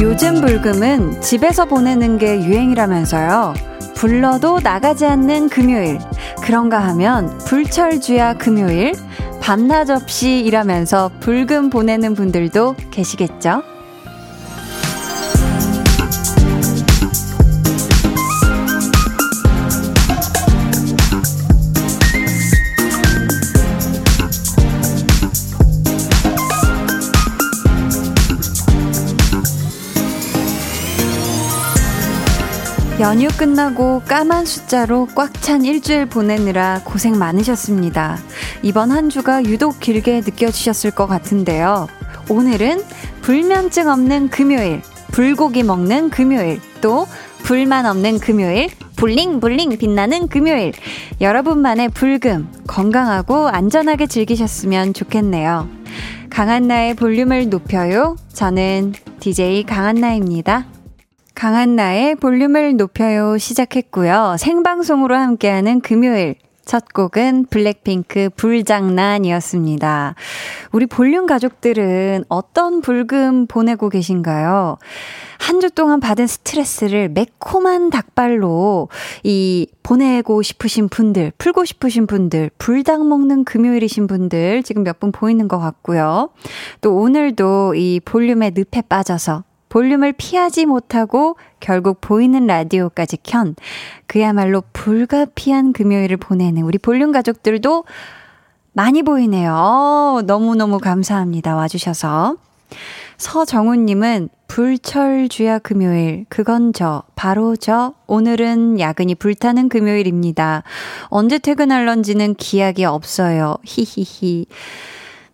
요즘 불금은 집에서 보내는 게 유행이라면서요. 불러도 나가지 않는 금요일. 그런가 하면 불철주야 금요일. 밤낮 없이 일하면서 불금 보내는 분들도 계시겠죠? 연휴 끝나고 까만 숫자로 꽉 찬 일주일 보내느라 고생 많으셨습니다. 이번 한 주가 유독 길게 느껴지셨을 것 같은데요. 오늘은 불면증 없는 금요일, 불고기 먹는 금요일, 또 불만 없는 금요일, 블링블링 빛나는 금요일. 여러분만의 불금, 건강하고 안전하게 즐기셨으면 좋겠네요. 강한나의 볼륨을 높여요. 저는 DJ 강한나입니다. 강한나의 볼륨을 높여요 시작했고요. 생방송으로 함께하는 금요일. 첫 곡은 블랙핑크 불장난이었습니다. 우리 볼륨 가족들은 어떤 불금 보내고 계신가요? 한 주 동안 받은 스트레스를 매콤한 닭발로 이 보내고 싶으신 분들, 풀고 싶으신 분들, 불닭 먹는 금요일이신 분들 지금 몇 분 보이는 것 같고요. 또 오늘도 이 볼륨의 늪에 빠져서 볼륨을 피하지 못하고 결국 보이는 라디오까지 켠 그야말로 불가피한 금요일을 보내는 우리 볼륨 가족들도 많이 보이네요. 어, 너무너무 감사합니다. 와주셔서. 서정훈님은 불철주야 금요일, 그건 저, 바로 저, 오늘은 야근이 불타는 금요일입니다. 언제 퇴근할런지는 기약이 없어요. 히히히.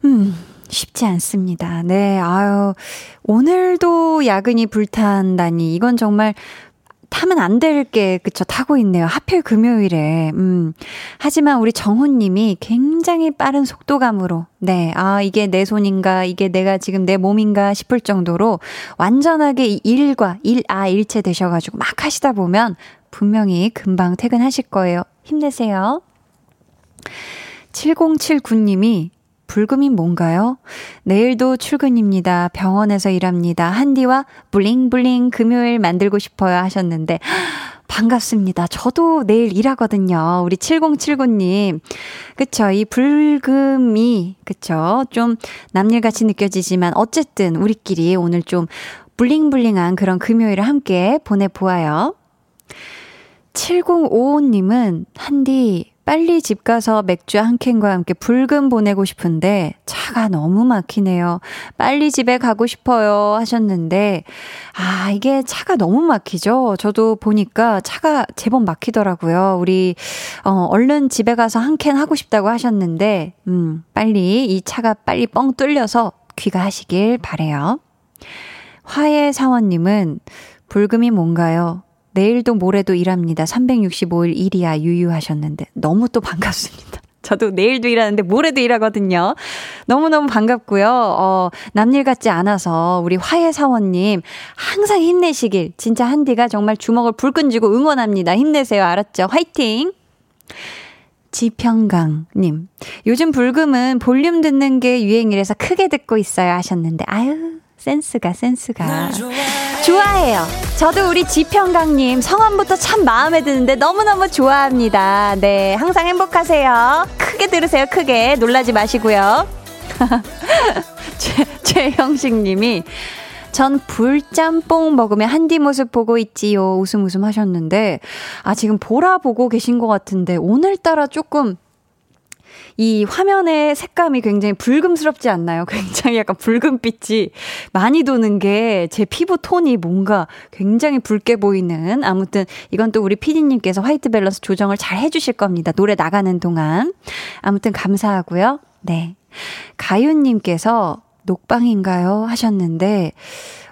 음, 쉽지 않습니다. 네, 아유, 오늘도 야근이 불탄다니, 이건 정말 타면 안 될 게, 그쵸, 타고 있네요. 하필 금요일에. 음. 하지만 우리 정훈님이 굉장히 빠른 속도감으로, 네, 아, 이게 내 손인가, 이게 내가 지금 내 몸인가 싶을 정도로 완전하게 일과 일, 아, 일체 되셔가지고 막 하시다 보면 분명히 금방 퇴근하실 거예요. 힘내세요. 7079님이 불금이 뭔가요? 내일도 출근입니다. 병원에서 일합니다. 한디와 블링블링 금요일 만들고 싶어요 하셨는데 반갑습니다. 저도 내일 일하거든요. 우리 7079님. 그쵸. 이 불금이, 그쵸. 좀 남일같이 느껴지지만 어쨌든 우리끼리 오늘 좀 블링블링한 그런 금요일을 함께 보내보아요. 7055님은 한디 빨리 집 가서 맥주 한 캔과 함께 불금 보내고 싶은데 차가 너무 막히네요. 빨리 집에 가고 싶어요 하셨는데 아, 이게 차가 너무 막히죠. 저도 보니까 차가 제법 막히더라고요. 우리 어 얼른 집에 가서 한 캔 하고 싶다고 하셨는데 음, 빨리 이 차가 빨리 뻥 뚫려서 귀가하시길 바래요. 화해 사원님은 불금이 뭔가요? 내일도 모레도 일합니다. 365일 일이야 유유하셨는데 너무 또 반갑습니다. 저도 내일도 일하는데 모레도 일하거든요. 너무너무 반갑고요. 어, 남일 같지 않아서 우리 화해 사원님 항상 힘내시길 진짜 한디가 정말 주먹을 불끈 쥐고 응원합니다. 힘내세요. 알았죠? 화이팅! 지평강님. 요즘 불금은 볼륨 듣는 게 유행이라서 크게 듣고 있어요 하셨는데, 아유, 센스가, 센스가. 좋아해요. 저도 우리 지평강님 성함부터 참 마음에 드는데 너무너무 좋아합니다. 네, 항상 행복하세요. 크게 들으세요, 크게. 놀라지 마시고요. 최, 최형식 님이 전 불짬뽕 먹으며 한디 모습 보고 있지요. 웃음 웃음 하셨는데, 아, 지금 보라 보고 계신 것 같은데, 오늘따라 조금 이 화면의 색감이 굉장히 붉음스럽지 않나요? 굉장히 약간 붉은빛이 많이 도는 게 제 피부 톤이 뭔가 굉장히 붉게 보이는 아무튼 이건 또 우리 피디님께서 화이트 밸런스 조정을 잘 해주실 겁니다. 노래 나가는 동안. 아무튼 감사하고요. 네. 가윤님께서 녹방인가요? 하셨는데,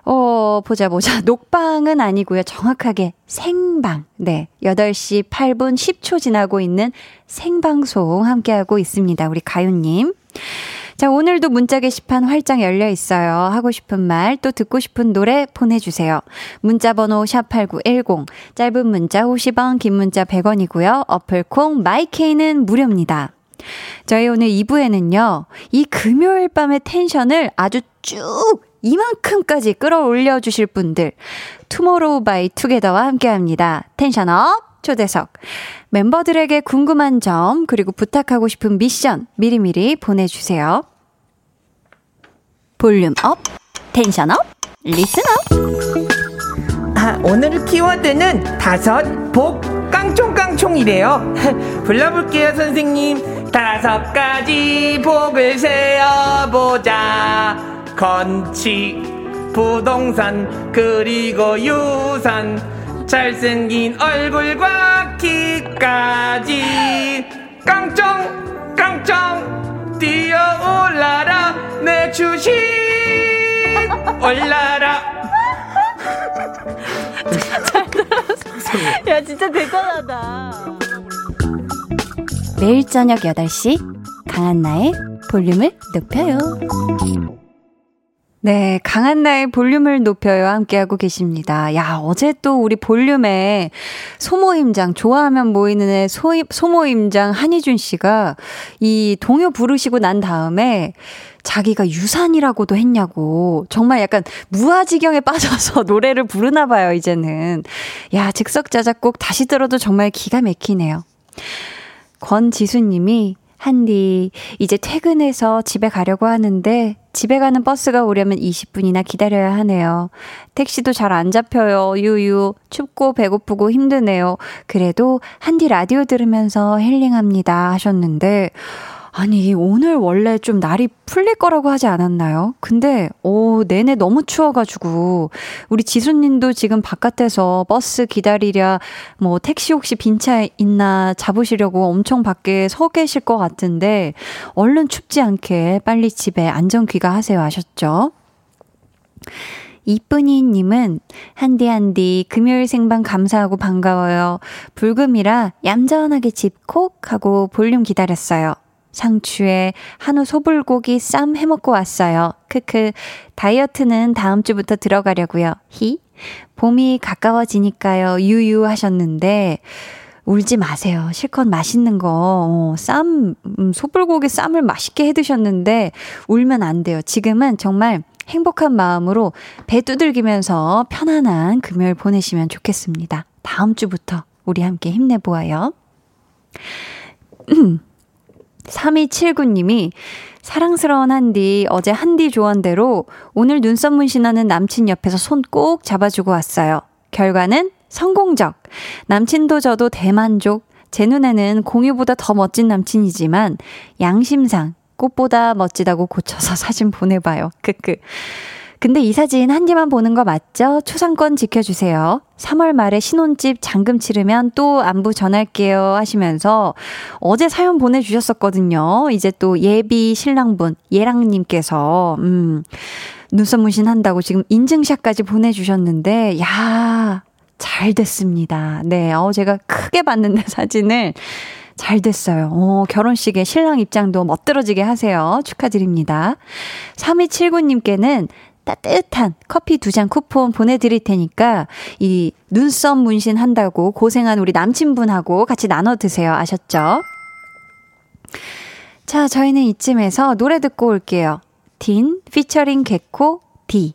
어, 보자, 보자. 녹방은 아니고요. 정확하게 생방. 네. 8시 8분 10초 지나고 있는 생방송 함께하고 있습니다. 우리 가윤님. 자, 오늘도 문자 게시판 활짝 열려 있어요. 하고 싶은 말, 또 듣고 싶은 노래 보내주세요. 문자 번호 샵8910, 짧은 문자 50원, 긴 문자 100원이고요. 어플콩, 마이케이는 무료입니다. 저희 오늘 2부에는요, 이 금요일 밤의 tension을 아주 쭉 이만큼까지 끌어올려 주실 분들, 투모로우 바이 투게더와 함께 합니다. tension up 초대석. 멤버들에게 궁금한 점, 그리고 부탁하고 싶은 미션 미리미리 보내주세요. volume up, tension up, listen up. 아, 오늘 키워드는 다섯, 복, 깡총깡총이래요. 불러볼게요, 선생님. 다섯 가지 복을 세어보자. 건치, 부동산, 그리고 유산. 잘생긴 얼굴과 키까지. 깡총, 깡총, 뛰어올라라. 내 주식, 올라라. 야, 진짜 대단하다. 매일 저녁 8시, 강한나의 볼륨을 높여요. 네, 강한 나의 볼륨을 높여요. 함께하고 계십니다. 야, 어제 또 우리 볼륨에 소모임장, 좋아하면 모이는 애 소, 소모임장 한희준 씨가 이 동요 부르시고 난 다음에 자기가 유산이라고도 했냐고. 정말 약간 무아지경에 빠져서 노래를 부르나 봐요, 이제는. 야, 즉석 자작곡 다시 들어도 정말 기가 막히네요. 권지수님이 한디, 이제 퇴근해서 집에 가려고 하는데 집에 가는 버스가 오려면 20분이나 기다려야 하네요. 택시도 잘 안 잡혀요. 유유. 춥고 배고프고 힘드네요. 그래도 한디 라디오 들으면서 힐링합니다. 하셨는데, 아니, 오늘 원래 좀 날이 풀릴 거라고 하지 않았나요? 근데, 오, 내내 너무 추워가지고, 우리 지수님도 지금 바깥에서 버스 기다리랴, 뭐, 택시 혹시 빈차 있나 잡으시려고 엄청 밖에 서 계실 것 같은데, 얼른 춥지 않게 빨리 집에 안전 귀가하세요. 아셨죠? 이쁜이님은 한디 한디 금요일 생방 감사하고 반가워요. 불금이라 얌전하게 집콕 하고 볼륨 기다렸어요. 상추에 한우 소불고기 쌈 해먹고 왔어요. 크크. 다이어트는 다음 주부터 들어가려고요. 히. 봄이 가까워지니까요. 유유 하셨는데 울지 마세요. 실컷 맛있는 거, 어, 쌈, 음, 소불고기 쌈을 맛있게 해 드셨는데 울면 안 돼요. 지금은 정말 행복한 마음으로 배 두들기면서 편안한 금요일 보내시면 좋겠습니다. 다음 주부터 우리 함께 힘내보아요. 음. 3279님이 사랑스러운 한디, 어제 한디 조언대로 오늘 눈썹 문신하는 남친 옆에서 손 꼭 잡아주고 왔어요. 결과는 성공적. 남친도 저도 대만족. 제 눈에는 공유보다 더 멋진 남친이지만 양심상 꽃보다 멋지다고 고쳐서 사진 보내봐요. 크크. 근데 이 사진 한디만 보는 거 맞죠? 초상권 지켜주세요. 3월 말에 신혼집 잔금 치르면 또 안부 전할게요 하시면서 어제 사연 보내주셨었거든요. 이제 또 예비 신랑분, 예랑님께서, 음, 눈썹 문신 한다고 지금 인증샷까지 보내주셨는데, 야, 잘 됐습니다. 네, 어, 제가 크게 봤는데 사진을. 잘 됐어요. 어, 결혼식에 신랑 입장도 멋들어지게 하세요. 축하드립니다. 3279님께는 따뜻한 커피 두 잔 쿠폰 보내드릴 테니까 이 눈썹 문신 한다고 고생한 우리 남친분하고 같이 나눠 드세요. 아셨죠? 자, 저희는 이쯤에서 노래 듣고 올게요. 딘 피처링 개코 디.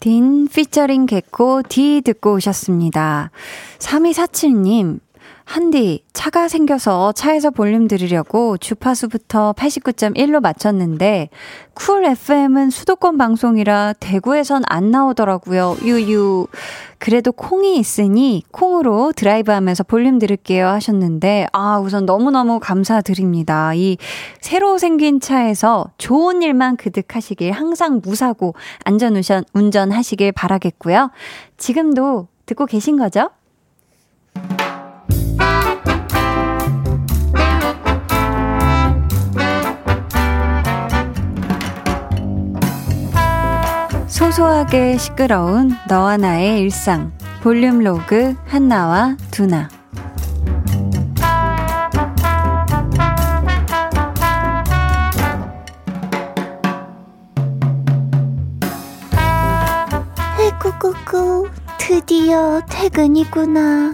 딘 피처링 개코 D 듣고 오셨습니다. 3247님, 한디, 차가 생겨서 차에서 볼륨 들으려고 주파수부터 89.1로 맞췄는데, Cool FM은 수도권 방송이라 대구에선 안 나오더라고요. 유유. 그래도 콩이 있으니 콩으로 드라이브 하면서 볼륨 들을게요 하셨는데, 아, 우선 너무너무 감사드립니다. 이 새로 생긴 차에서 좋은 일만 그득하시길 항상 무사고 안전 운전하시길 바라겠고요. 지금도 듣고 계신 거죠? 소소하게 시끄러운 너와 나의 일상. 볼륨 로그 한나와 두나. 에구구구 드디어 퇴근이구나.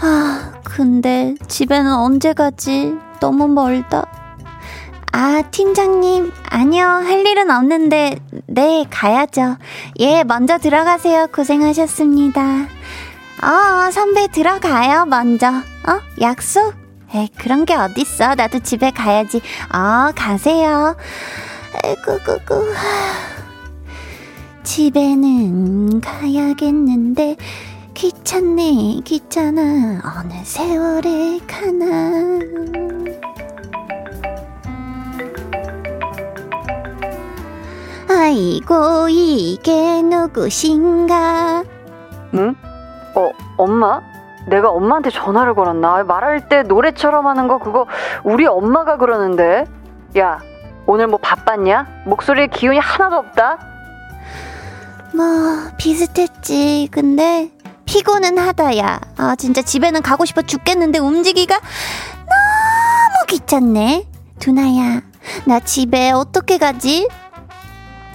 아 근데 집에는 언제 가지? 너무 멀다. 아, 팀장님, 아니요, 할 일은 없는데, 네, 가야죠. 예, 먼저 들어가세요. 고생하셨습니다. 어, 선배 들어가요, 먼저. 어, 약속? 에 그런 게 어딨어. 나도 집에 가야지. 어, 가세요. 에구구구. 집에는 가야겠는데, 귀찮네, 귀찮아. 어느 세월에 가나. 아이고, 이게 누구신가? 응? 어, 엄마? 내가 엄마한테 전화를 걸었나? 말할 때 노래처럼 하는 거 그거 우리 엄마가 그러는데. 야, 오늘 뭐 바빴냐? 목소리에 기운이 하나도 없다? 뭐, 비슷했지. 근데, 피곤은 하다, 야. 아, 진짜 집에는 가고 싶어 죽겠는데 움직이가 너무 귀찮네. 두나야, 나 집에 어떻게 가지?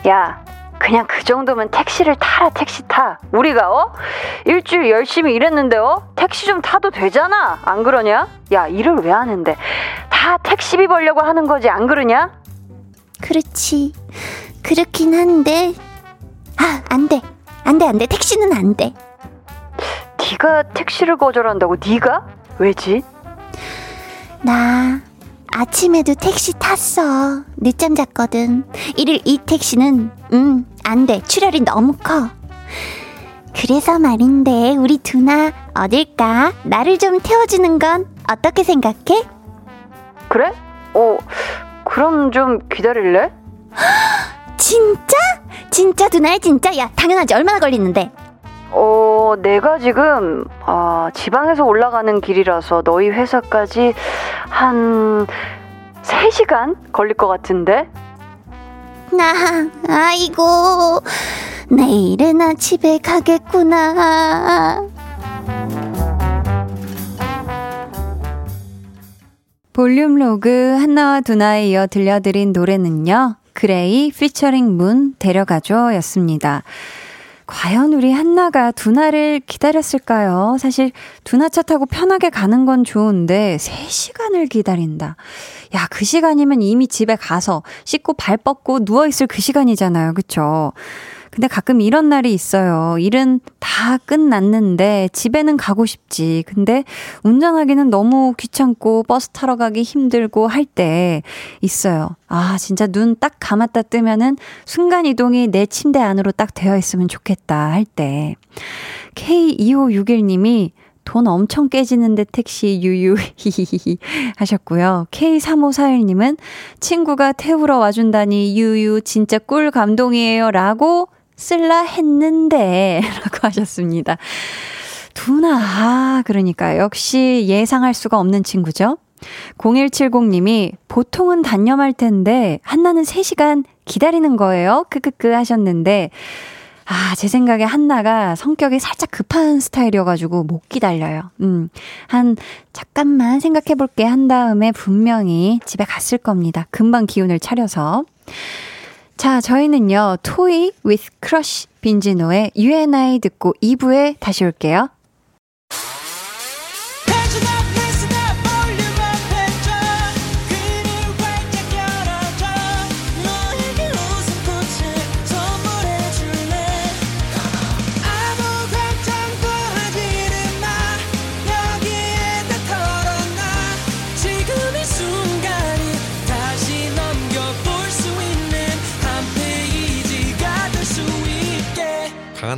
야, 그냥 그 정도면 택시를 타라 택시 타. 우리가 어? 일주일 열심히 일했는데 어? 택시 좀 타도 되잖아. 안 그러냐? 야 일을 왜 하는데? 다 택시비 벌려고 하는 거지 안 그러냐? 그렇지. 그렇긴 한데. 아 안 돼. 안 돼 안 돼. 택시는 안 돼. 네가 택시를 거절한다고 네가? 왜지? 나 아침에도 택시 탔어. 늦잠 잤거든. 일일 이 택시는, 음, 안 돼. 출혈이 너무 커. 그래서 말인데, 우리 두나, 어딜까? 나를 좀 태워주는 건 어떻게 생각해? 그래? 어, 그럼 좀 기다릴래? 진짜? 진짜 두나야, 진짜? 야, 당연하지. 얼마나 걸리는데? 어, 내가 지금, 아, 지방에서 올라가는 길이라서 너희 회사까지 한 3시간 걸릴 것 같은데? 나, 아이고, 내일은 나 집에 가겠구나. 볼륨 로그 한나와 두나에 이어 들려드린 노래는요. 그레이 피처링 문 데려가줘 였습니다. 과연 우리 한나가 두나를 기다렸을까요? 사실 두나차 타고 편하게 가는 건 좋은데 3시간을 기다린다. 야, 그 시간이면 이미 집에 가서 씻고 발 뻗고 누워 있을 그 시간이잖아요. 그쵸? 근데 가끔 이런 날이 있어요. 일은 다 끝났는데 집에는 가고 싶지. 근데 운전하기는 너무 귀찮고 버스 타러 가기 힘들고 할 때 있어요. 아, 진짜 눈 딱 감았다 뜨면은 순간 이동이 내 침대 안으로 딱 되어 있으면 좋겠다 할 때. K2561님이 돈 엄청 깨지는데 택시 유유 하셨고요. K3541님은 친구가 태우러 와준다니 유유 진짜 꿀 감동이에요 라고 쓸라 했는데 라고 하셨습니다. 두나, 아, 그러니까 역시 예상할 수가 없는 친구죠. 0170님이 보통은 단념할 텐데 한나는 3시간 기다리는 거예요. 크크크 하셨는데 아, 제 생각에 한나가 성격이 살짝 급한 스타일이어가지고 못 기다려요. 음, 한, 잠깐만 생각해 볼게 한 다음에 분명히 집에 갔을 겁니다. 금방 기운을 차려서. 자, 저희는요, 토이 with crush 빈지노의 UNI 듣고 2부에 다시 올게요.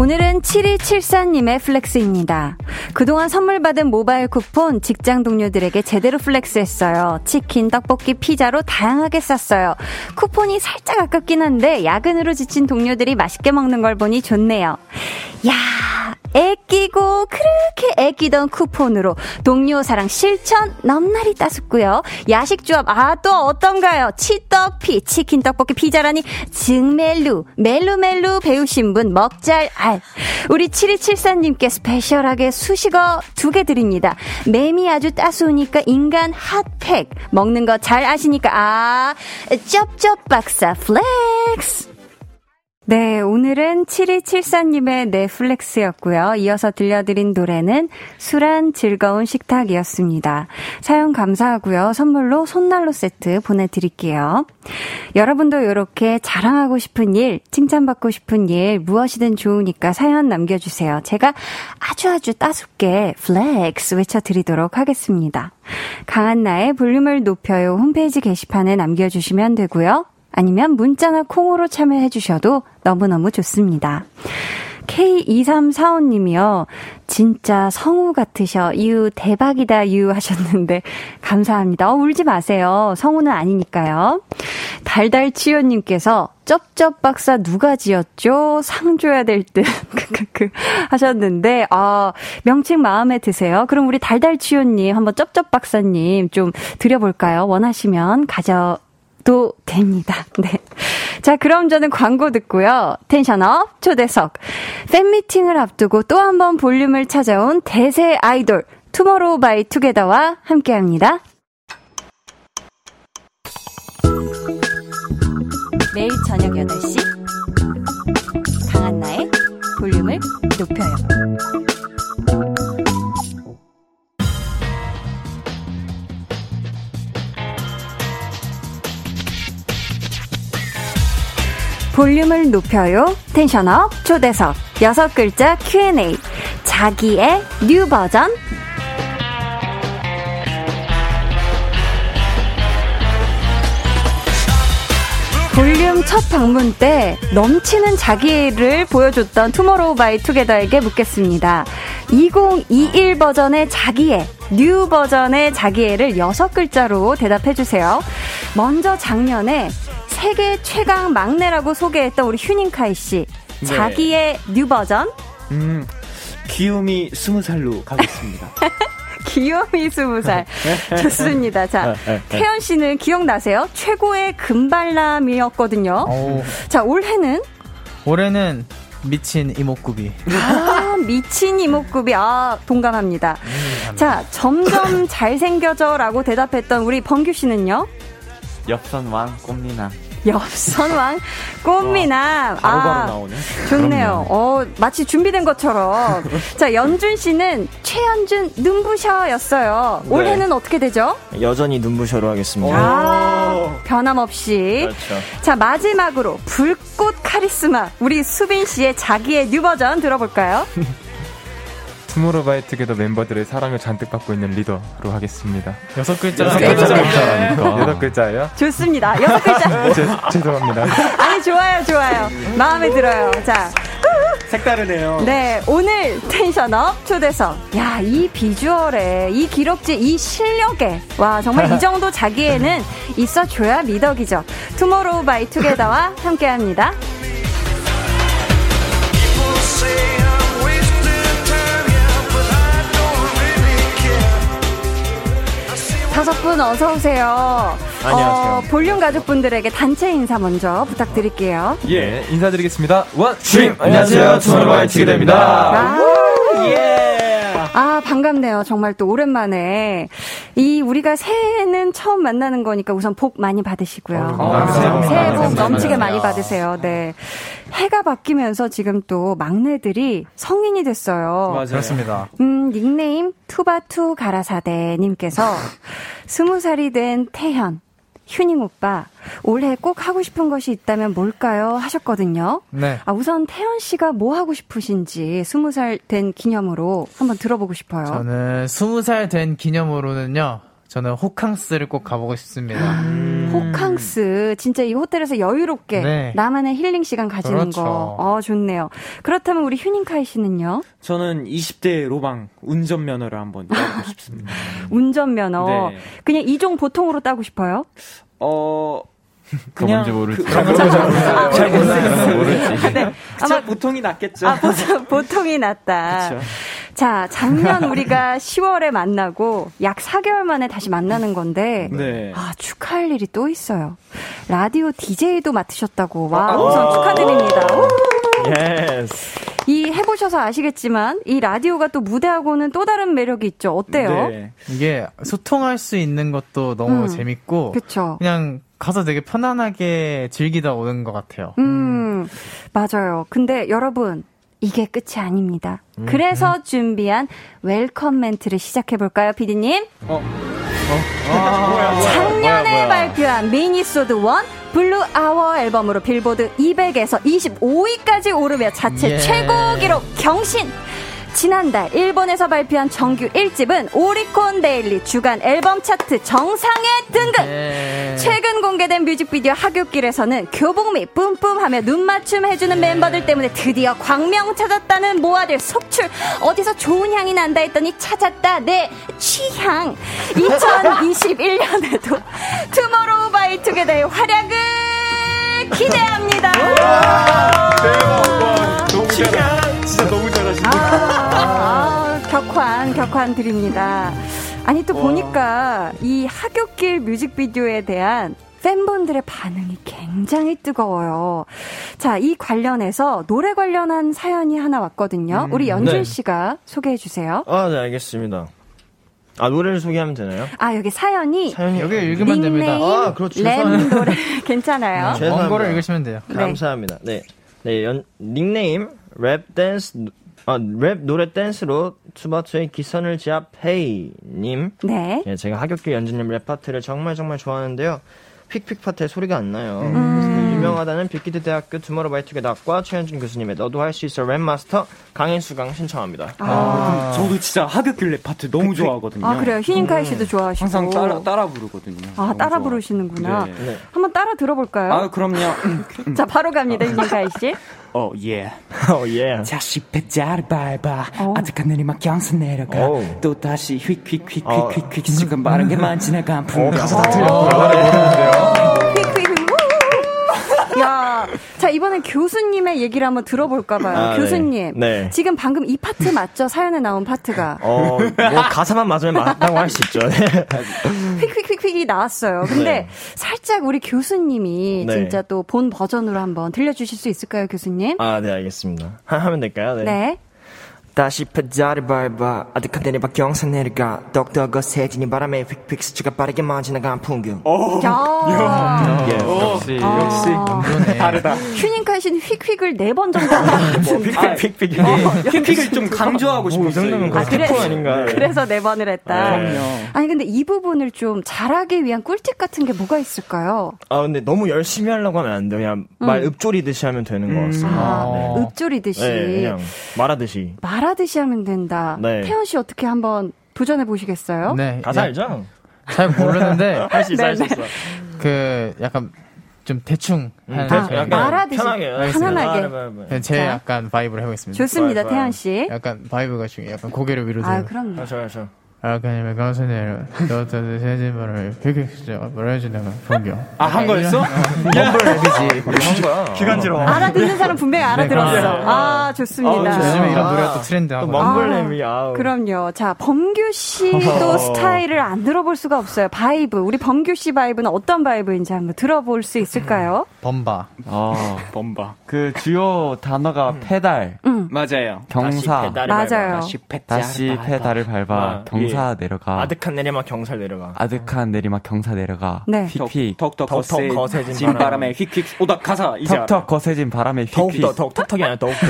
오늘은 7274님의 flex입니다. 그동안 선물 받은 모바일 쿠폰 직장 동료들에게 제대로 플렉스했어요. 치킨, 떡볶이, 피자로 다양하게 쌌어요. 쿠폰이 살짝 아깝긴 한데 야근으로 지친 동료들이 맛있게 먹는 걸 보니 좋네요. 야, 액 아끼고 그렇게 애끼던 쿠폰으로 동료 사랑 실천 넘나리 따숩고요. 야식 조합 아 또 어떤가요? 치떡피 치킨 떡볶이 피자라니 증멜루 멜루멜루 배우신 분 먹잘 알. 우리 7274님께 special하게 수식어 두 개 드립니다. 맴이 아주 따스우니까 인간 핫팩 먹는 거 잘 아시니까 아 쩝쩝 박사 flex. 네, 오늘은 7274님의 넷flex였고요. 이어서 들려드린 노래는 술한 즐거운 식탁이었습니다. 사연 감사하고요. 선물로 손난로 세트 보내드릴게요. 여러분도 이렇게 자랑하고 싶은 일, 칭찬받고 싶은 일, 무엇이든 좋으니까 사연 남겨주세요. 제가 아주 아주 따숩게 flex 외쳐드리도록 하겠습니다. 강한나의 볼륨을 높여요 홈페이지 게시판에 남겨주시면 되고요. 아니면 문자나 콩으로 참여해 주셔도 너무너무 좋습니다. K2345님이요. 진짜 성우 같으셔. 유, 대박이다, 유 하셨는데, 감사합니다. 어, 울지 마세요. 성우는 아니니까요. 달달치요님께서, 쩝쩝 박사 누가 지었죠? 상 줘야 될 듯. 하셨는데, 아, 명칭 마음에 드세요? 그럼 우리 달달치요님, 한번 쩝쩝 박사님 좀 드려볼까요? 원하시면 가져, 도 됩니다. 네. 자, 그럼 저는 광고 듣고요. tension up 초대석. 팬미팅을 앞두고 또 한 번 볼륨을 찾아온 대세 아이돌 투모로우 바이 투게더와 함께 합니다. 매일 저녁 8시 강한나의 볼륨을 높여요. 볼륨을 높여요. 텐션업 초대석 여섯 글자 Q&A 자기의 뉴 버전 볼륨 첫 방문 때 넘치는 자기애를 보여줬던 투모로우 바이 투게더에게 묻겠습니다. 2021 버전의 자기애, new 버전의 자기애를 여섯 글자로 대답해주세요. 먼저 작년에 세계 최강 막내라고 소개했던 우리 휴닝카이 씨. 네. 자기애 new 버전? 음, 귀요미 스무 살로 가겠습니다. 귀요미 스무 살. 좋습니다. 자, 네, 네, 태연 씨는 기억나세요? 최고의 금발남이었거든요. 오. 자, 올해는? 올해는 미친 이목구비. 아, 미친 이목구비. 아, 동감합니다. 음, 자, 점점 잘생겨져라고 대답했던 우리 범규 씨는요? 엽선왕 꽃미남. 엽선왕 꽃미남. 어, 바로바로 아, 나오네. 좋네요. 어, 마치 준비된 것처럼. 자, 연준 씨는 최연준 눈부셔였어요. 네. 올해는 어떻게 되죠? 여전히 눈부셔로 하겠습니다. 아, 변함없이. 그렇죠. 자, 마지막으로 불꽃 카리스마. 우리 수빈 씨의 자기애 new 버전 들어볼까요? 투모로우바이투게더 멤버들의 사랑을 잔뜩 받고 있는 리더로 하겠습니다. 여섯 글자. 여섯 글자. 여섯 글자예요? 좋습니다. 여섯 글자. 제, 죄송합니다. 아니 좋아요, 좋아요. 마음에 들어요. 자. 색다르네요. 네, 오늘 tension up 초대석. 야, 이 비주얼에, 이 기럭지, 이 실력에. 와, 정말 이 정도 자기애는 있어줘야 미덕이죠. 투모로우 바이 투게더와 함께 합니다. 다섯 분 어서 오세요. 안녕하세요. 어, 볼륨 가족분들에게 단체 인사 먼저 부탁드릴게요. 예, 인사드리겠습니다. 원, 슈 안녕하세요. 투모로우바이 투게더입니다. 예. 아, 반갑네요. 정말 또 오랜만에. 이, 우리가 새해는 처음 만나는 거니까 우선 복 많이 받으시고요. 어, 아, 새해 복, 새해 복 넘치게 많이 받으세요. 네. 해가 바뀌면서 지금 또 막내들이 성인이 됐어요. 맞아요. 그렇습니다. 음, 닉네임 투바투 가라사대님께서 스무 살이 된 태현. 휴닝 오빠, 올해 꼭 하고 싶은 것이 있다면 뭘까요? 하셨거든요. 네. 아, 우선 태연 씨가 뭐 하고 싶으신지 스무 살된 기념으로 한번 들어보고 싶어요. 저는 스무 살된 기념으로는요. 저는 호캉스를 꼭 가보고 싶습니다. 음. 호캉스. 진짜 이 호텔에서 여유롭게 네. 나만의 힐링 시간 가지는 그렇죠. 거. 어, 좋네요. 그렇다면 우리 휴닝카이 씨는요? 저는 20대 로방 운전면허를 한번 따고 싶습니다. 운전면허. 네. 그냥 이종 보통으로 따고 싶어요? 어, 그냥 뭔지 모르지. 그, 잘 모르지. 모르지. 네. 아마 보통이 낫겠죠. 아, 보통, 보통이 낫다. 그쵸. 자, 작년 우리가 10월에 만나고 약 4개월 만에 다시 만나는 건데, 네. 아, 축하할 일이 또 있어요. 라디오 DJ도 맡으셨다고. 와, 우선 축하드립니다. yes. 이 해보셔서 아시겠지만, 이 라디오가 또 무대하고는 또 다른 매력이 있죠. 어때요? 네. 이게 소통할 수 있는 것도 너무 음. 재밌고, 그쵸. 그냥 가서 되게 편안하게 즐기다 오는 것 같아요. 음, 맞아요. 근데 여러분, 이게 끝이 아닙니다. 음. 그래서 준비한 welcome 멘트를 시작해볼까요, 피디님? 어. 작년에 발표한 minisode 1 Blue Hour 앨범으로 빌보드 200에서 25위까지 오르며 자체 예. 최고 기록 경신! 지난달 일본에서 발표한 정규 1집은 오리콘 daily 주간 앨범 차트 정상에 등극! 예. 최근 공개된 뮤직비디오 하굣길에서는 교복미 뿜뿜하며 눈맞춤 해주는 멤버들 때문에 드디어 광명 찾았다는 모아들 속출! 어디서 좋은 향이 난다 했더니 찾았다! 내 취향! 2021년에도 투모로우 바이 투게더의 활약을 기대합니다. 너무 잘, 진짜 너무 잘하신다. 아, 격환, 격환 드립니다. 아니, 또 보니까 이 하굣길 뮤직비디오에 대한 팬분들의 반응이 굉장히 뜨거워요. 자, 이 관련해서 노래 관련한 사연이 하나 왔거든요. 우리 연준 네. 씨가 소개해 주세요. 아, 네, 알겠습니다. 아, 노래를 소개하면 되나요? 아, 여기 사연이 사연이 여기 읽으면 됩니다. 아, 그렇죠. 랩 죄송합니다. 노래 괜찮아요. 네. 죄송합니다. 원고를 읽으시면 돼요. 감사합니다. 네. 네, 연, 닉네임, 랩 댄스, 아, 랩 노래 댄스로 투바투의 기선을 제압 헤이님. 네. 예, 제가 하굣길 연준님 랩 파트를 정말 정말 좋아하는데요. 픽픽 파트에 소리가 안 나요. 음. 유명하다는 빅히트 대학교 투모로우바이투게더과 최연준 교수님의 너도 할 수 있어 랩 마스터 강의 수강 신청합니다. 아, 저도 진짜 하굣길 랩 파트 너무 좋아하거든요. 아 그래요. 휴닝카이 씨도 좋아하시고. 항상 따라, 따라 부르거든요. 아, 따라 좋아. 부르시는구나. 네. 네. 한번 따라 들어볼까요? 아, 그럼요. 자, 바로 갑니다, 휴닝카이 씨. 어, 예. 오, 예. 다시 배자를 밟아 어. 아득한 내리막 경사 내려가 오. 또 다시 휙휙휙휙휙휙 어. 지금 빠르게만 지나간 풍경 가사 다 휙휙. 자 이번엔 교수님의 얘기를 한번 들어볼까봐요. 아, 네. 교수님, 네. 지금 방금 이 파트 맞죠? 사연에 나온 파트가 어, 뭐 가사만 맞으면 맞다고 할 수 있죠. 네. 휙휙휙휙이 나왔어요. 근데 네. 살짝 우리 교수님이 네. 진짜 또 본 버전으로 한번 들려주실 수 있을까요, 교수님? 아, 네, 알겠습니다. 하, 하면 될까요? 네. 다시 페달을 밟아 아득한 내리막 경사 내려가 똑똑 거세지니 바람에 휙휙 스치가 빠르게 만지나간 풍경 야, 예. 역시 아. 그러네. 다르다. 휴닝카이 씨는 휙휙을 네 번 정도 같은데. 픽픽. 픽픽을 좀 강조하고 이 싶었어요. 거의 그래. 아닌가. 그래서 네 번을 했다. 그럼요. 아니 근데 이 부분을 좀 잘하기 위한 꿀팁 같은 게 뭐가 있을까요? 아, 근데 너무 열심히 하려고 하면 안 돼요. 그냥 말 읊조리듯이 하면 되는 것 같습니다. 아, 어. 읊조리듯이 네, 그냥 말하듯이. 말하 듯이 하면 된다. 네. 태연 씨 어떻게 한번 도전해 보시겠어요? 네. 가사 야, 알죠? 잘 모르는데, 할 수 있어, 할수 네, 있어. 그, 약간, 좀 대충. 음, 한- 대충 네. 약간 말하듯이 편하게. 편안하게. 아, 네, 네, 네. 제 자. 약간 바이브를 해보겠습니다. 좋습니다, 좋아요, 태연 씨. 약간 바이브가 중요해요. 약간 고개를 위로. 아, 그럼요. 아, 좋아 아까님의 강선내로 너도 세진바를 휘휘 말해주다가 풍경. 아, 한 거였어? 한 거야. 기간지러워. 알아듣는 사람 분명히 알아들었어. 네, 아, 좋습니다. 아, 요즘에 이런 아. 노래가 또 트렌드하고. 또 멈블렘이, 아우. 그럼요. 자, 범규 씨도 스타일을 안 들어볼 수가 없어요. 바이브. 우리 범규 씨 바이브는 어떤 바이브인지 한번 들어볼 수 있을까요? 범바. 아, 범바. 그 주요 단어가 페달, 응. 맞아요. 경사, 다시 페달을 맞아요. 밟아. 다시 배자를 다시 밟아. 페달을 밟아, 아, 경사 내려가, 아득한 내리막 경살 내려가. 아득한 내리막 경사 내려가, 네. 휙휙, 턱턱 턱턱 거세 거세진 진 바람에. 휙휙 오다 가사 이제. 턱턱 거세진 바람에 휙휙, 더욱더, 더욱 턱턱이 아니라 더욱더.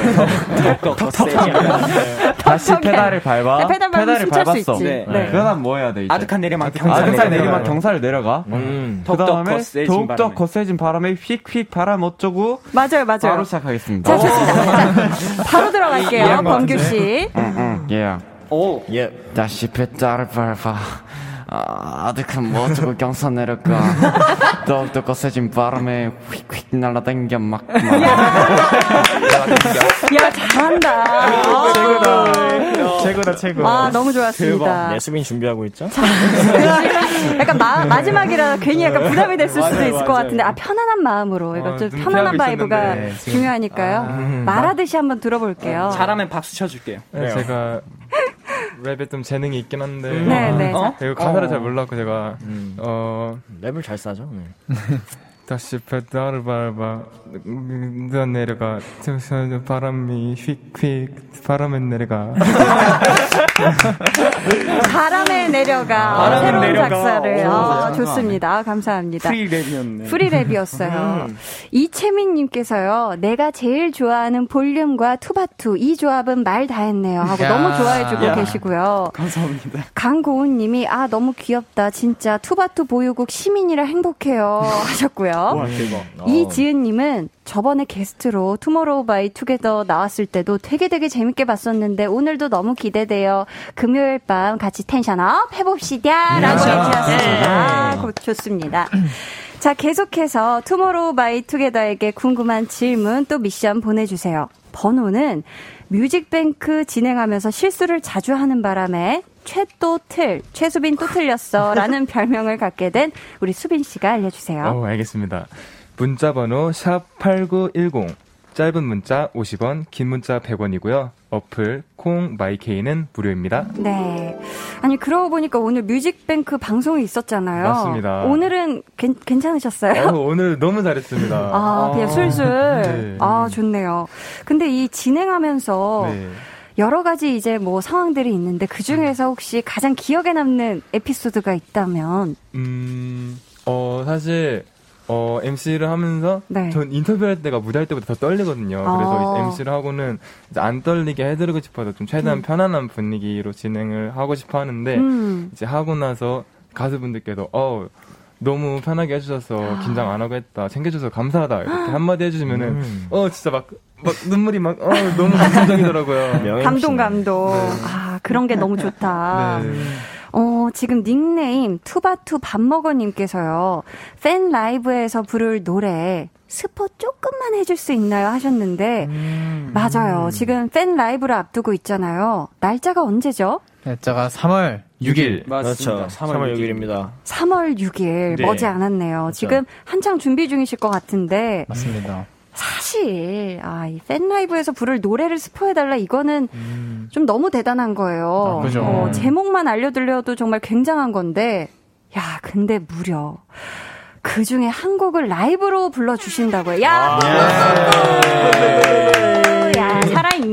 턱턱 거세 다시 페달을 밟아, 네, 페달 페달을 밟았어. 네. 네. 그다음 뭐 해야 돼 이제? 아득한 내리막 경사 아득한. 내리막 경사를 내려가. 음. 그 다음에 거세진 더욱더 바람에. 거세진 바람에 휙휙 바람 어쩌고 맞아요, 맞아요. 바로 시작하겠습니다. 자, 좋습니다. 자, 바로 들어갈게요, 이해한 것 범규 씨. 응, 응, 예. oh yeah. 다시 페달을 밟아 아, 아득한 멋지고 경사 내려가 더욱더 거세진 바람에 휙휙 날아당겨 막, 막. 야, 잘한다. 어. 최고다, 최고. 아, 너무 좋았습니다. 네, 수빈 준비하고 있죠? 약간 마, 마지막이라 괜히 약간 부담이 됐을 수도 맞아요, 있을 것 맞아요. 같은데, 아, 편안한 마음으로. 이거 어, 좀눈 편안한 vibe가 있었는데, 지금. 중요하니까요. 말하듯이 한번 들어볼게요. 잘하면 박수 쳐줄게요. 네, 제가 랩에 좀 재능이 있긴 한데 네, 네. 어? 그리고 가사를 어. 잘 몰랐고 제가 음. 어 랩을 잘 짜죠. 네. 다시 페달을 밟아 너 내려가 저 바람이 휙휙 바람에 내려가 바람에 내려가. 바람에 새로운 내려가. 작사를. 오, 아, 네. 좋습니다. 감사합니다. free rap이었네. free rap이었어요. 이채민님께서요, 내가 제일 좋아하는 볼륨과 투바투, 이 조합은 말 다 했네요. 하고 야. 너무 좋아해주고 야. 계시고요. 감사합니다. 강고은님이, 아, 너무 귀엽다. 진짜 투바투 보유국 시민이라 행복해요. 하셨고요. 와. 어. 이지은님은 저번에 게스트로 투모로우 바이 투게더 나왔을 때도 되게 되게 재밌게 봤었는데 오늘도 너무 기대돼요. 금요일 밤 같이 tension up 해봅시다. 라고 해주셨습니다. 고- 좋습니다. 자, 계속해서 투모로우 바이 투게더에게 궁금한 질문 또 미션 보내주세요. 번호는 뮤직뱅크 진행하면서 실수를 자주 하는 바람에 최또 틀, 최수빈 또 틀렸어 라는 별명을 갖게 된 우리 수빈 씨가 알려주세요. 어 알겠습니다 문자 번호 샵 8910 짧은 문자 50원 긴 문자 100원이고요 어플 콩 마이케이는 무료입니다 네. 아니, 그러고 보니까 오늘 뮤직뱅크 방송이 있었잖아요. 맞습니다. 오늘은 괜, 괜찮으셨어요? 어, 오늘 너무 잘했습니다 아, 그냥 술술. 네. 아, 좋네요. 근데 이 진행하면서 네. 여러 가지 이제 뭐 상황들이 있는데 그 중에서 혹시 가장 기억에 남는 에피소드가 있다면 음, 어, 사실, 어, MC를 하면서, 네. 전 인터뷰할 때가 무대할 때보다 더 떨리거든요. 아. 그래서 MC를 하고는 이제 안 떨리게 해드리고 싶어서 좀 최대한 음. 편안한 분위기로 진행을 하고 싶어 하는데, 음. 이제 하고 나서 가수분들께도, 어, 너무 편하게 해주셔서 긴장 안 하고 했다. 챙겨줘서 감사하다. 이렇게 한마디 해주시면은, 음. 어, 진짜 막, 막 눈물이 막, 어, 너무 감동적이더라고요. 감동. 감동. 아, 그런 게 너무 좋다. 네. 어, 지금 닉네임 투바투 밥먹어님께서요. 팬 라이브에서 부를 노래 스포 조금만 해줄 수 있나요? 하셨는데 음. 맞아요. 지금 팬 라이브를 앞두고 있잖아요. 날짜가 언제죠? 날짜가 3월 6일. 그렇죠. 3월 6일 입니다. 3월 6일 네. 머지 않았네요. 지금 한창 준비 중이실 것 같은데 맞습니다. 사실 아, 이 팬 라이브에서 부를 노래를 스포해달라 이거는 좀 너무 대단한 거예요. 아, 그죠. 어, 제목만 알려드려도 정말 굉장한 건데 야 근데 무려 그 중에 한 곡을 라이브로 불러주신다고요. 야, 야 살아있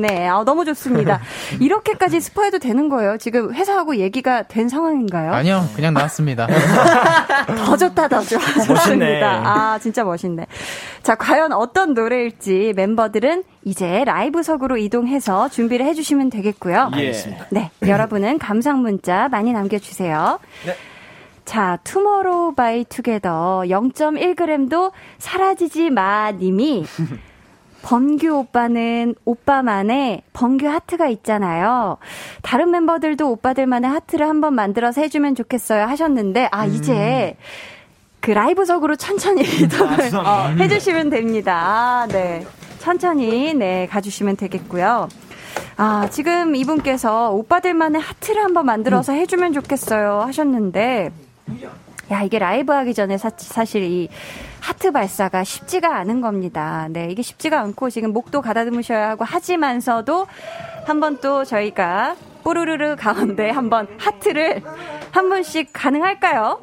네. 아, 너무 좋습니다. 이렇게까지 스포해도 되는 거예요. 지금 회사하고 얘기가 된 상황인가요? 아니요, 그냥 나왔습니다. 더 좋다, 더 좋아. 멋있네. 좋습니다. 아, 진짜 멋있네. 자, 과연 어떤 노래일지 멤버들은 이제 라이브석으로 이동해서 준비를 해주시면 되겠고요. 알겠습니다. 네, 여러분은 감상 문자 많이 남겨주세요. 자, 투모로우 바이 투게더 0.1g도 사라지지 마 님이 번규 오빠는 오빠만의 번규 하트가 있잖아요. 다른 멤버들도 오빠들만의 하트를 한번 만들어서 해주면 좋겠어요 하셨는데, 아, 이제 그 라이브석으로 천천히 이동을 어, 해주시면 됩니다. 아, 네. 천천히, 네, 가주시면 되겠고요. 아, 지금 이분께서 오빠들만의 하트를 한번 만들어서 해주면 좋겠어요 하셨는데, 야, 이게 라이브 하기 전에 사, 사실 이 하트 발사가 쉽지가 않은 겁니다. 네, 이게 쉽지가 않고 지금 목도 가다듬으셔야 하고 하지만서도 한번 또 저희가 뽀르르르 가운데 한번 하트를 한 번씩 가능할까요?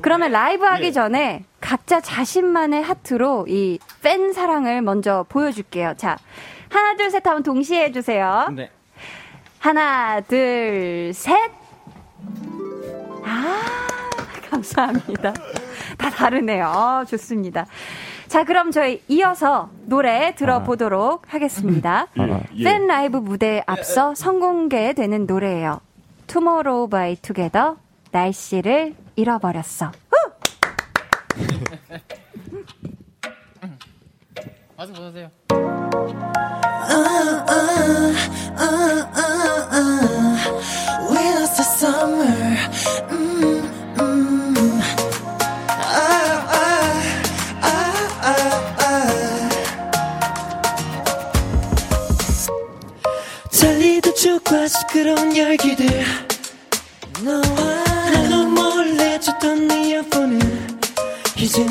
그러면 라이브 하기 전에 각자 자신만의 하트로 이 팬 사랑을 먼저 보여줄게요. 자, 하나, 둘, 셋 하면 동시에 해주세요. 네. 하나, 둘, 셋. 아, 감사합니다. 다 다르네요. 아, 좋습니다. 자, 그럼 저희 이어서 노래 들어보도록 하겠습니다. 팬 라이브 무대에 앞서 선공개되는 노래예요. 투모로우 바이 투게더 날씨를 잃어버렸어. 후! 와서 보세요. We lost the summer. Mm, mm. 시끄러운 열기들. 너와 나도 몰래 줬던 이어폰은 이제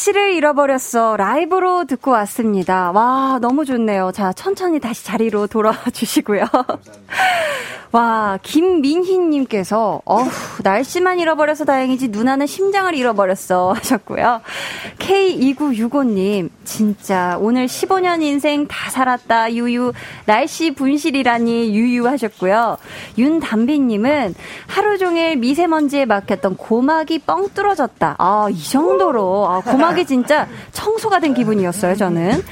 날씨를 잃어버렸어 라이브로 듣고 왔습니다. 와, 너무 좋네요. 자, 천천히 다시 자리로 돌아와 주시고요. 와, 김민희님께서, 어후, 날씨만 잃어버려서 다행이지 누나는 심장을 잃어버렸어 하셨고요. K2965님, 진짜 오늘 15년 인생 다 살았다, 유유. 날씨 분실이라니, 유유 하셨고요. 윤담비님은 하루 종일 미세먼지에 막혔던 고막이 뻥 뚫어졌다. 아, 이 정도로. 아, 고막 이 진짜 청소가 된 기분이었어요, 저는.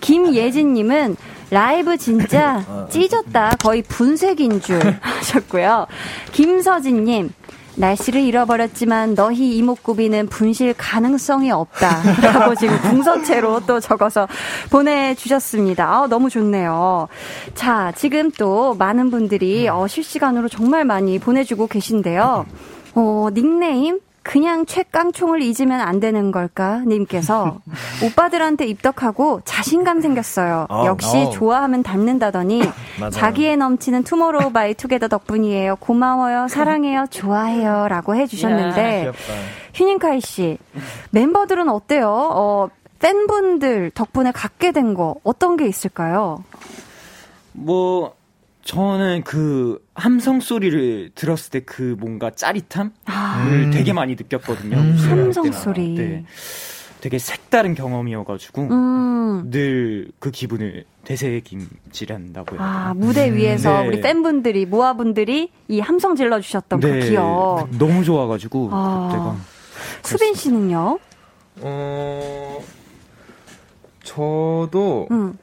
김예진님은 라이브 진짜 찢었다. 거의 분쇄기인 줄 하셨고요. 김서진님, 날씨를 잃어버렸지만 너희 이목구비는 분실 가능성이 없다. 라고 지금 궁서체로 또 적어서 보내주셨습니다. 아, 너무 좋네요. 자, 지금 또 많은 분들이 어, 실시간으로 정말 많이 보내주고 계신데요. 어, 닉네임 그냥 최깡총을 잊으면 안 되는 걸까? 님께서 오빠들한테 입덕하고 자신감 생겼어요. 어, 역시 어. 좋아하면 닮는다더니. 자기애 넘치는 투모로우 바이 투게더 덕분이에요. 고마워요. 사랑해요. 좋아해요. 라고 해주셨는데. 휴닝카이 씨 멤버들은 어때요? 어, 팬분들 덕분에 갖게 된 거 어떤 게 있을까요? 뭐 저는 그 함성 소리를 들었을 때 그 뭔가 짜릿함을 음. 되게 많이 느꼈거든요. 음. 함성. 소리. 네. 되게 색다른 경험이어가지고 음. 늘그 기분을 되새김질한다고요. 아, 무대 위에서 네. 우리 팬분들이, 모아분들이 이 함성 질러주셨던 그 네, 기억. 너무 좋아가지고 아. 그때가 수빈 씨는요? 어, 저도 음.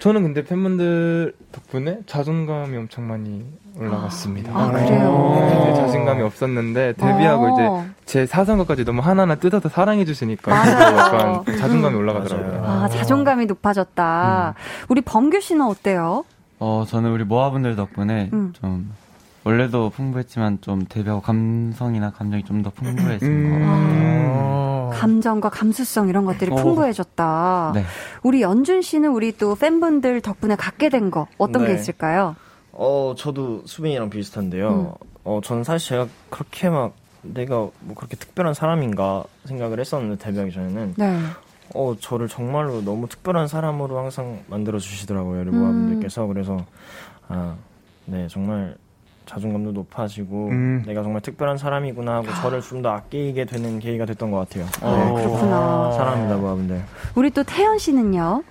저는 근데 팬분들 덕분에 자존감이 엄청 많이 올라갔습니다. 아, 그래요? 네, 자신감이 없었는데 데뷔하고 어. 이제 제 사소한 것까지 너무 하나하나 뜯어서 사랑해 주시니까. 약간 자존감이 올라가더라고요. 아, 자존감이 높아졌다. 우리 범규 씨는 어때요? 어, 저는 우리 모아분들 덕분에 음. 좀 원래도 풍부했지만 좀 데뷔하고 감성이나 감정이 좀 더 풍부해진 음. 것 같아요. 어. 감정과 감수성 이런 것들이 어. 풍부해졌다. 네. 우리 연준 씨는 우리 또 팬분들 덕분에 갖게 된 거 어떤 게 네. 있을까요? 어, 저도 수빈이랑 비슷한데요. 어, 저는 사실 제가 그렇게 막 내가 뭐 그렇게 특별한 사람인가 생각을 했었는데 데뷔하기 전에는 네. 어, 저를 정말로 너무 특별한 사람으로 항상 만들어 주시더라고요. 우리 음. 모아분들께서. 그래서 아, 네, 정말 자존감도 높아지고 음. 내가 정말 특별한 사람이구나 하고 저를 좀 더 아끼게 되는 계기가 됐던 것 같아요. 아, 네. 그렇구나. 사랑합니다, 모아분들. 우리 또 태연 씨는요?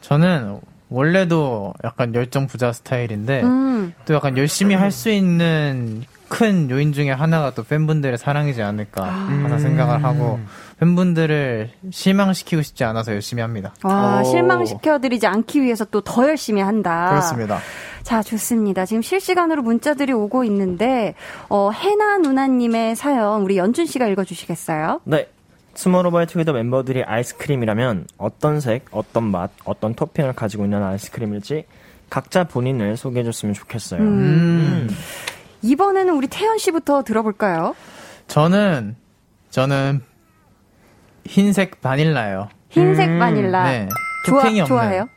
저는 원래도 약간 열정 부자 스타일인데 음. 또 약간 열심히 할 수 있는 큰 요인 중에 하나가 또 팬분들의 사랑이지 않을까 항상 생각을 하고 팬분들을 실망시키고 싶지 않아서 열심히 합니다. 와, 오. 실망시켜드리지 않기 위해서 또 더 열심히 한다. 그렇습니다. 자, 좋습니다. 지금 실시간으로 문자들이 오고 있는데, 어, 해나 누나님의 사연, 우리 연준 씨가 읽어주시겠어요? 네. 스모로바이투게더 멤버들이 아이스크림이라면 어떤 색, 어떤 맛, 어떤 토핑을 가지고 있는 아이스크림일지 각자 본인을 소개해줬으면 좋겠어요. 음. 이번에는 우리 태연 씨부터 들어볼까요? 저는 저는 흰색 바닐라예요. 흰색 바닐라. 네. 좋아, 토핑이 없는. 좋아해요?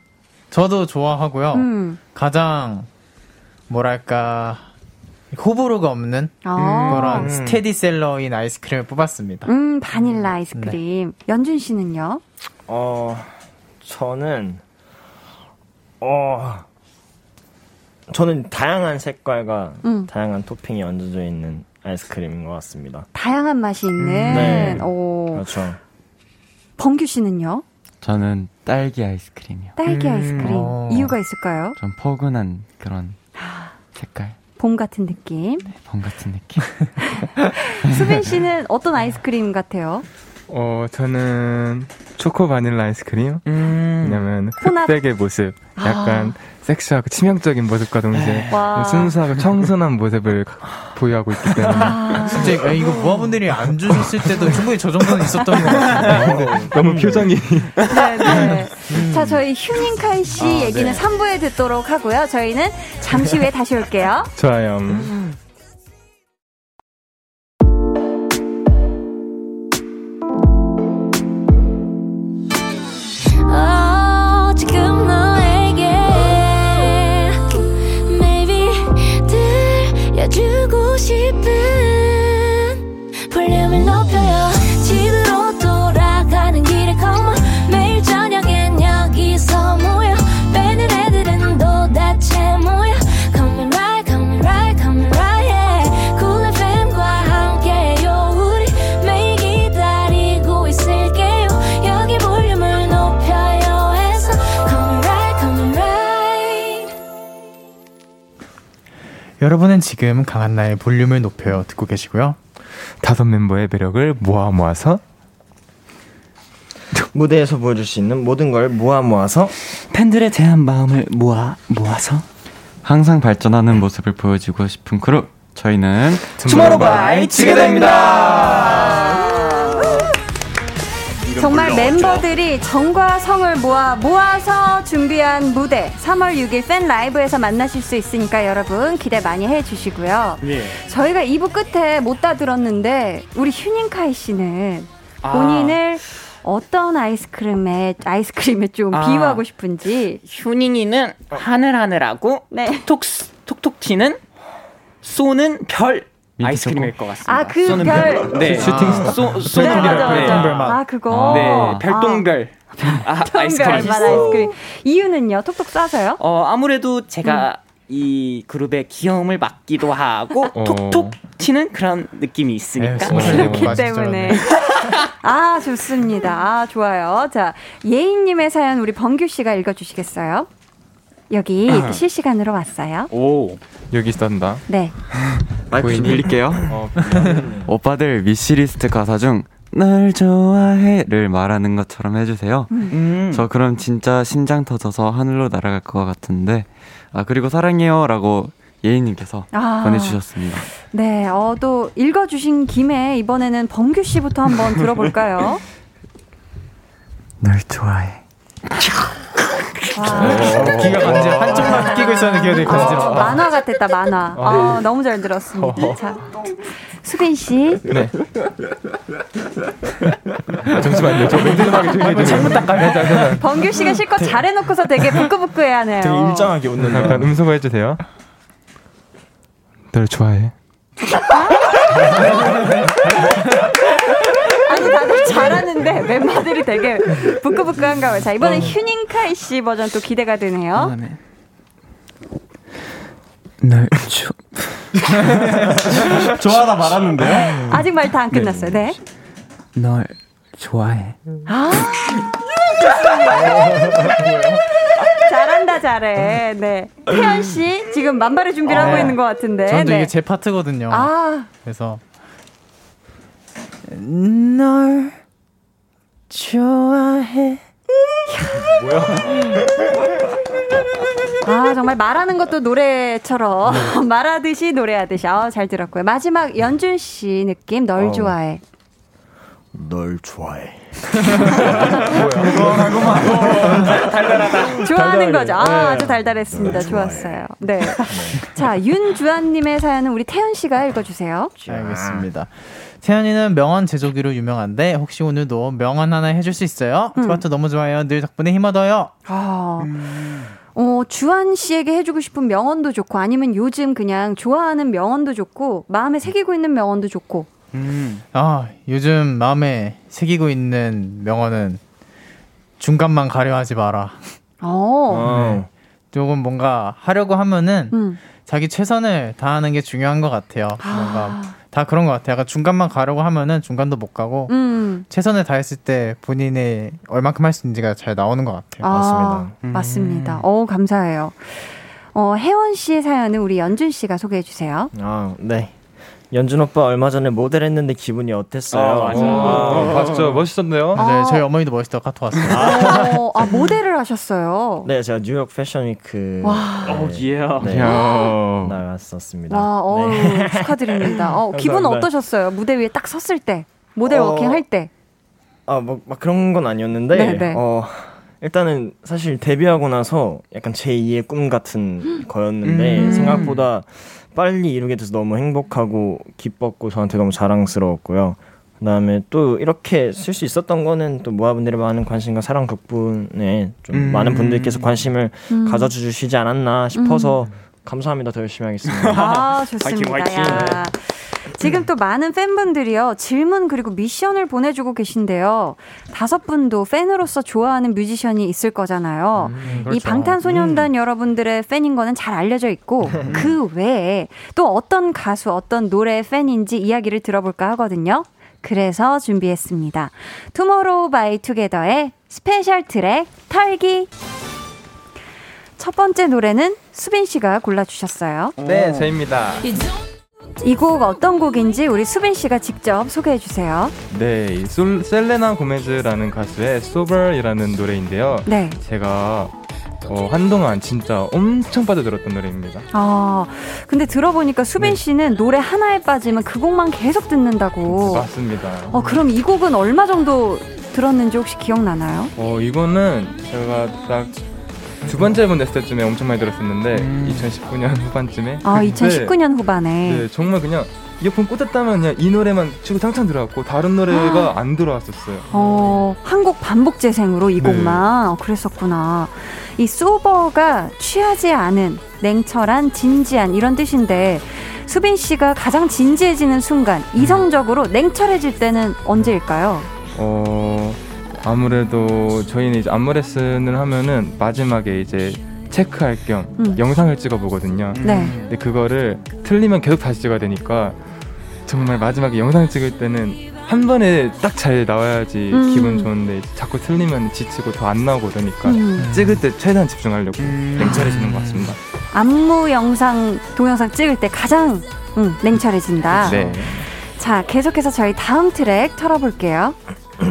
저도 좋아하고요. 음. 가장 뭐랄까 호불호가 없는 아. 그런 스테디셀러인 아이스크림을 뽑았습니다. 음, 바닐라 아이스크림. 연준 씨는요? 어, 저는, 어, 저는 다양한 색깔과 음. 다양한 토핑이 얹어져 있는 아이스크림인 것 같습니다. 다양한 맛이 있는. 네. 오. 그렇죠. 범규 씨는요? 저는 딸기 아이스크림이요. 딸기 아이스크림. 어. 이유가 있을까요? 좀 포근한 그런 색깔, 봄 같은 느낌. 범 같은 느낌. 수빈 씨는 어떤 아이스크림 같아요? 어, 저는 초코 바닐라 아이스크림. 음. 왜냐면. 흑백의 모습, 약간 섹시하고 치명적인 모습과 동시에 와. 순수하고 청순한 모습을 보유하고 있기 때문에 아. 진짜 야, 이거 모아분들이 안 주셨을 때도 충분히 저 정도는 있었던 것 같은데. 너무 표정이 네네. 자, 저희 휴닝카이 씨 아, 얘기는 네. 3부에 듣도록 하고요. 저희는 잠시 후에 다시 올게요. 좋아요. 어, 여러분은 지금 강한나의 볼륨을 높여요 듣고 계시고요. 다섯 멤버의 매력을 모아 모아서 무대에서 보여줄 수 있는 모든 걸 모아 모아서 팬들에 대한 마음을 모아 모아서 항상 발전하는 모습을 보여주고 싶은 크루. 저희는 투모로우바이 정말 멤버들이 정과 성을 모아 모아서 준비한 무대 3월 6일 팬 라이브에서 만나실 수 있으니까 여러분 기대 많이 해주시고요. 예. 저희가 2부 끝에 못 다 들었는데 우리 휴닝카이 씨는 아. 본인을 어떤 아이스크림에 아이스크림에 좀 아. 비유하고 싶은지 휴닝이는 하늘하늘하고 네. 톡톡 톡톡 튀는 쏘는 별 아이스크림일 것 같습니다. 아, 그 쏘는 별. 네. 슈팅 스타. 쏘, 쏘는 네, 별. 맞아, 네. 맞아. 별맛. 아 그거 네, 별똥별. 아, 아이스크림. 별맛 아이스크림 이유는요 톡톡 쏴서요? 어, 아무래도 제가 이 그룹의 귀여움을 맡기도 하고 어. 톡톡 튀는 그런 느낌이 있으니까. 에이, 살 그렇기 때문에. 아, 좋습니다. 아, 좋아요. 자, 예인님의 사연 우리 범규 씨가 읽어주시겠어요? 여기 아. 실시간으로 왔어요. 오. 여기 있었다. 네. 마이크 좀 빌릴게요. 어, 오빠들 위시리스트 가사 중 널 좋아해를 말하는 것처럼 해주세요. 음. 저 그럼 진짜 심장 터져서 하늘로 날아갈 것 같은데 아 그리고 사랑해요라고 예인님께서 아. 보내주셨습니다. 네, 어, 또 읽어주신 김에 이번에는 범규 씨부터 한번 들어볼까요? 널 좋아해. 귀가 간지 한쪽만 끼고 있었는데 귀가 되게 어, 간지러워. 만화 같았다, 만화. 어, 너무 잘 들었습니다. 어. 자, 수빈 씨. 네. 잠시만요. 저 멘트 좀 하기 전에 잘못 닦아요. 범규 씨가 실컷 잘해놓고서 되게 부끄부끄해하네요. 잠깐 음소거 해주세요. 널 좋아해. 아니 다들 잘하는데 멤버들이 되게 부끄부끄한가 봐요. 자 이번엔 휴닝카이 씨 버전 또 기대가 되네요. 널 좋. 좋아하다 말았는데요? 아직 말 다 안 끝났어요. 네. 널 좋아해. 아. 잘한다 잘해. 네. 태연 씨 지금 만발의 준비를 하고 네. 있는 것 같은데. 저도 네. 이게 제 파트거든요. 아. 그래서 널 좋아해. 아 정말 말하는 것도 노래처럼 말하듯이 노래하듯이 아, 잘 들었고요. 마지막 연준 씨 느낌 널 어. 좋아해. 널 좋아해. 좋아하는 거죠. 아, 네. 아주 달달했습니다. 좋았어요. 네. 자, 윤주환님의 사연은 우리 태연 씨가 읽어주세요. 알겠습니다. 태연이는 명언 제조기로 유명한데 혹시 오늘도 명언 하나 해줄 수 있어요? 트로트 너무 좋아요. 늘 덕분에 힘 얻어요. 아, 어, 주한 씨에게 해주고 싶은 명언도 좋고 아니면 요즘 그냥 좋아하는 명언도 좋고 마음에 새기고 있는 명언도 좋고. 아 요즘 마음에 새기고 있는 명언은 중간만 가려하지 마라. 어. 네. 조금 뭔가 하려고 하면은 음. 자기 최선을 다하는 게 중요한 것 같아요. 뭔가 다 그런 것 같아요. 약간 중간만 가려고 하면은 중간도 못 가고 음. 최선을 다했을 때 본인이 얼만큼 할 수 있는지가 잘 나오는 것 같아요. 아, 맞습니다. 어, 감사해요. 어, 혜원 씨의 사연은 우리 연준 씨가 소개해 주세요. 아, 네. 연준 오빠 얼마 전에 모델 했는데 기분이 어땠어요? 아, 맞아. 어, 봤죠. 멋있었네요. 네, 저희 아. 어머니도 멋있다고 카톡 왔어요. 어, 아, 모델을 하셨어요. 네, 제가 뉴욕 Fashion Week 와. 오, 예. 네, 이야. 나갔었습니다. 와, 어우, 네. 축하드립니다. 어, 기분. 어떠셨어요? 무대 위에 딱 섰을 때. 모델 어, 워킹 할 때. 아, 뭐, 막 그런 건 아니었는데, 네네. 어, 일단은 사실 데뷔하고 나서 약간 제2의 꿈 같은 거였는데, 음. 생각보다 빨리 이루게 돼서 너무 행복하고 기뻤고, 저한테 너무 자랑스러웠고요. 그 다음에 또 이렇게 쓸 수 있었던 거는 또 모아분들의 많은 관심과 사랑 덕분에 좀 음. 많은 분들께서 관심을 음. 가져주시지 않았나 싶어서 감사합니다. 더 열심히 하겠습니다. 아, 좋습니다. 화이팅, 화이팅. 야. 지금 또 많은 팬분들이요, 질문 그리고 미션을 보내주고 계신데요. 다섯 분도 팬으로서 좋아하는 뮤지션이 있을 거잖아요. 이 그렇죠. 방탄소년단 여러분들의 팬인 거는 잘 알려져 있고, 그 외에 또 어떤 가수, 어떤 노래의 팬인지 이야기를 들어볼까 하거든요. 그래서 준비했습니다. 투모로우 바이 투게더의 스페셜 트랙 털기. 첫 번째 노래는 수빈 씨가 골라주셨어요. 네, 저입니다. 이 곡 어떤 곡인지 우리 수빈 씨가 직접 소개해 주세요. 네, 이 솔, 셀레나 고메즈라는 가수의 Sober이라는 노래인데요. 네. 제가 어, 한동안 진짜 엄청 빠져들었던 노래입니다. 아, 근데 들어보니까 수빈 씨는 노래 하나에 빠지면 그 곡만 계속 듣는다고. 맞습니다. 어, 그럼 이 곡은 얼마 정도 들었는지 혹시 기억나나요? 어, 이거는 제가 딱 두 번째 앨범 냈을 때쯤에 엄청 많이 들었었는데 2019년 후반쯤에 아, 그때 2019년 후반에. 네, 정말 그냥 이어폰 꽂았다면 그냥 이 노래만 치고 탕탕 들어갔고 다른 노래가 안 들어왔었어요. 어, 한곡 반복 재생으로 이 네. 곡만 어, 그랬었구나. 이 소버가 취하지 않은 냉철한 진지한 이런 뜻인데 수빈 씨가 가장 진지해지는 순간 이성적으로 냉철해질 때는 언제일까요? 어 아무래도 저희는 이제 안무 레슨을 하면은 마지막에 이제 체크할 겸 음. 영상을 찍어 보거든요. 네. 근데 그거를 틀리면 계속 다시 찍어야 되니까 정말 마지막에 영상 찍을 때는 한 번에 딱 잘 나와야지 음. 기분 좋은데 자꾸 틀리면 지치고 더 안 나오고 그러니까 음. 찍을 때 최대한 집중하려고 냉철해지는 것 같습니다. 안무 영상, 동영상 찍을 때 가장 음, 냉철해진다. 네. 자, 계속해서 저희 다음 트랙 털어볼게요.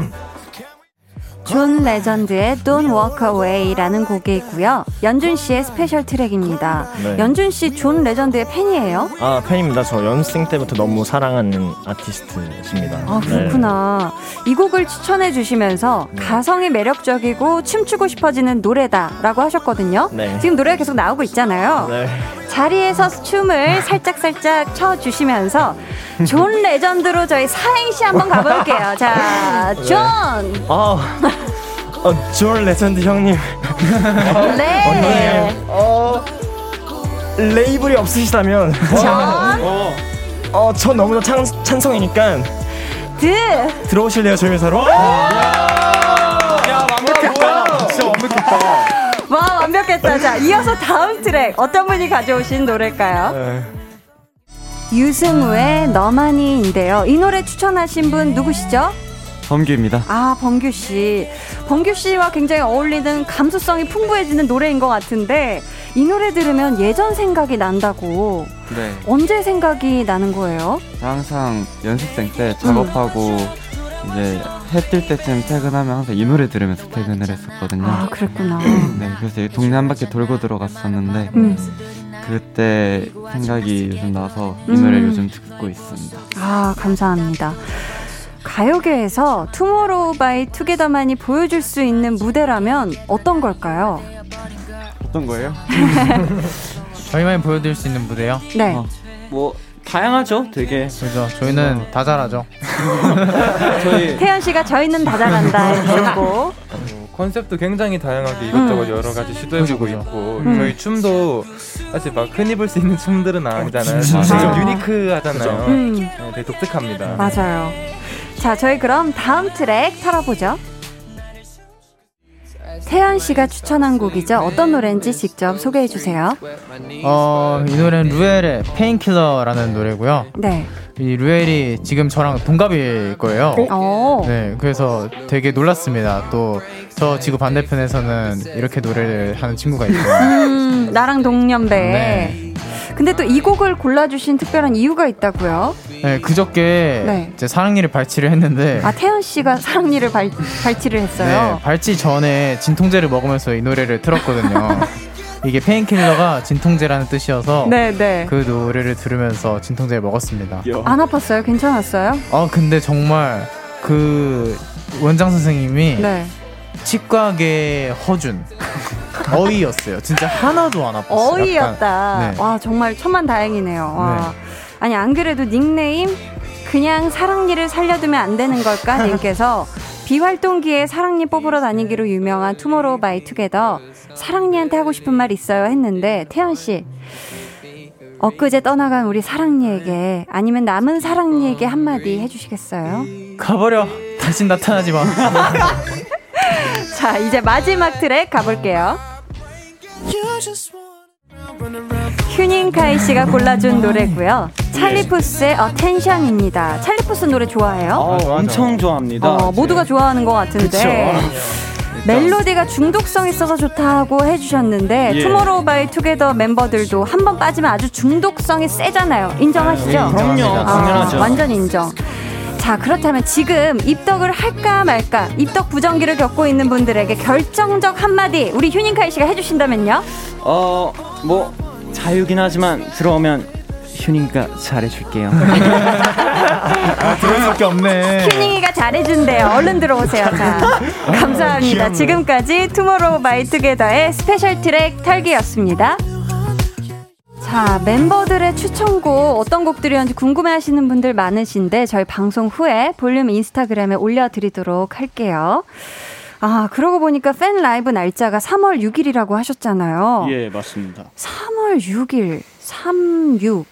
존 레전드의 Don't Walk Away라는 곡이고요. 연준 씨의 스페셜 트랙입니다. 네. 연준 씨 존 레전드의 팬이에요? 아 팬입니다. 저 연습생 때부터 너무 사랑하는 아티스트십니다. 아, 네. 그렇구나. 이 곡을 추천해 주시면서 가성이 매력적이고 춤추고 싶어지는 노래다라고 하셨거든요. 네. 지금 노래가 계속 나오고 있잖아요. 네. 자리에서 춤을 살짝 살짝 춰주시면서 존 레전드로 저희 사행시 한번 가볼게요. 자, 존! 아, 어, 존 레전드 형님. 네. 어, 레이블이 없으시다면. 전. 어, 저 너무나 찬, 찬성이니까 드! 들어오실래요, 저희 회사로? 야, 완벽했다. 진짜 완벽했다. 와, 완벽했다. 자, 이어서 다음 트랙 어떤 분이 가져오신 노래일까요? 네. 유승우의 너만이인데요. 이 노래 추천하신 분 누구시죠? 범규입니다. 아, 범규 씨. 범규 씨와 굉장히 어울리는 감수성이 풍부해지는 노래인 것 같은데 이 노래 들으면 예전 생각이 난다고. 네. 언제 생각이 나는 거예요? 항상 연습생 때 작업하고 이제 해뜰 때쯤 퇴근하면 항상 이 노래 들으면서 퇴근을 했었거든요. 아, 그랬구나. 네, 그래서 동네 한 바퀴 돌고 들어갔었는데 음. 그때 생각이 요즘 나서 이 음. 노래 요즘 듣고 있습니다. 아, 감사합니다. 가요계에서 투모로우 바이 투게더만이 보여줄 수 있는 무대라면 어떤 걸까요? 어떤 거예요? 저희만이 보여드릴 수 있는 무대요? 네. 어, 뭐 다양하죠, 되게. 그죠. 저희는 다 잘하죠. 저희 태연 씨가 저희는 다 잘한다 해주셨고. 어, 컨셉도 굉장히 다양하게 이것저것 음. 여러 가지 시도해보고 그죠, 그죠. 있고 음. 저희 춤도 사실 막 흔히 볼수 있는 춤들은 아니잖아요. 진짜. 되게 유니크하잖아요. 음. 네, 되게 독특합니다. 맞아요. 자, 저희 그럼 다음 트랙 털어보죠. 태현 씨가 추천한 곡이죠. 어떤 노래인지 직접 소개해 주세요. 어, 이 노래는 루엘의 Painkiller라는 노래고요. 네. 이 루엘이 지금 저랑 동갑일 거예요. 어. 네, 그래서 되게 놀랐습니다. 또 저 지구 반대편에서는 이렇게 노래를 하는 친구가 있고. 음, 나랑 동년배. 네. 근데 또 이 곡을 골라주신 특별한 이유가 있다고요? 네, 그저께 네. 이제 사랑니를 발치를 했는데 아, 태연 씨가 사랑니를 발, 발치를 네, 했어요. 발치 전에 진통제를 먹으면서 이 노래를 틀었거든요. 이게 페인킬러가 진통제라는 뜻이어서 네, 네. 그 노래를 들으면서 진통제를 먹었습니다. 안 아팠어요? 괜찮았어요? 아 근데 정말 그 원장 선생님이 네. 치과계 허준 어이였어요. 진짜 하나도 안 아팠어요. 어이였다. 네. 와, 정말 천만 다행이네요. 와. 아니, 안 그래도 닉네임, 그냥 사랑니를 살려두면 안 되는 걸까? 님께서 비활동기에 사랑니 뽑으러 다니기로 유명한 투모로우 바이 투게더 사랑니한테 하고 싶은 말 있어요 했는데 태현씨 엊그제 떠나간 우리 사랑니에게 아니면 남은 사랑니에게 한마디 해주시겠어요? 가버려. 다시 나타나지 마. 자 이제 마지막 트랙 가볼게요 휴닝카이 씨가 골라준 노래고요 찰리푸스의 Attention입니다 찰리푸스 노래 좋아해요? 어, 엄청 좋아합니다. 어, 모두가 좋아하는 것 같은데 멜로디가 중독성 있어서 좋다고 해주셨는데 예. 투모로우 바이 투게더 멤버들도 한 번 빠지면 아주 중독성이 세잖아요 인정하시죠? 네, 그럼요, 인정합니다. 당연하죠. 완전 인정 자 그렇다면 지금 입덕을 할까 말까 입덕 부정기를 겪고 있는 분들에게 결정적 한마디 우리 휴닝카이 씨가 해주신다면요? 어, 뭐 자유긴 하지만 들어오면 휴닝이가 잘해줄게요. 들을 수밖에 없네. 휴닝이가 잘해준대요. 얼른 들어오세요. 자, 감사합니다. 지금까지 투모로우 바이 투게더의 스페셜 트랙 털기였습니다. 자, 멤버들의 추천곡 어떤 곡들이었는지 궁금해 하시는 분들 많으신데 저희 방송 후에 볼륨 인스타그램에 올려드리도록 할게요. 아, 그러고 보니까 팬 라이브 날짜가 3월 6일이라고 하셨잖아요. 예, 맞습니다. 3월 6일, 36,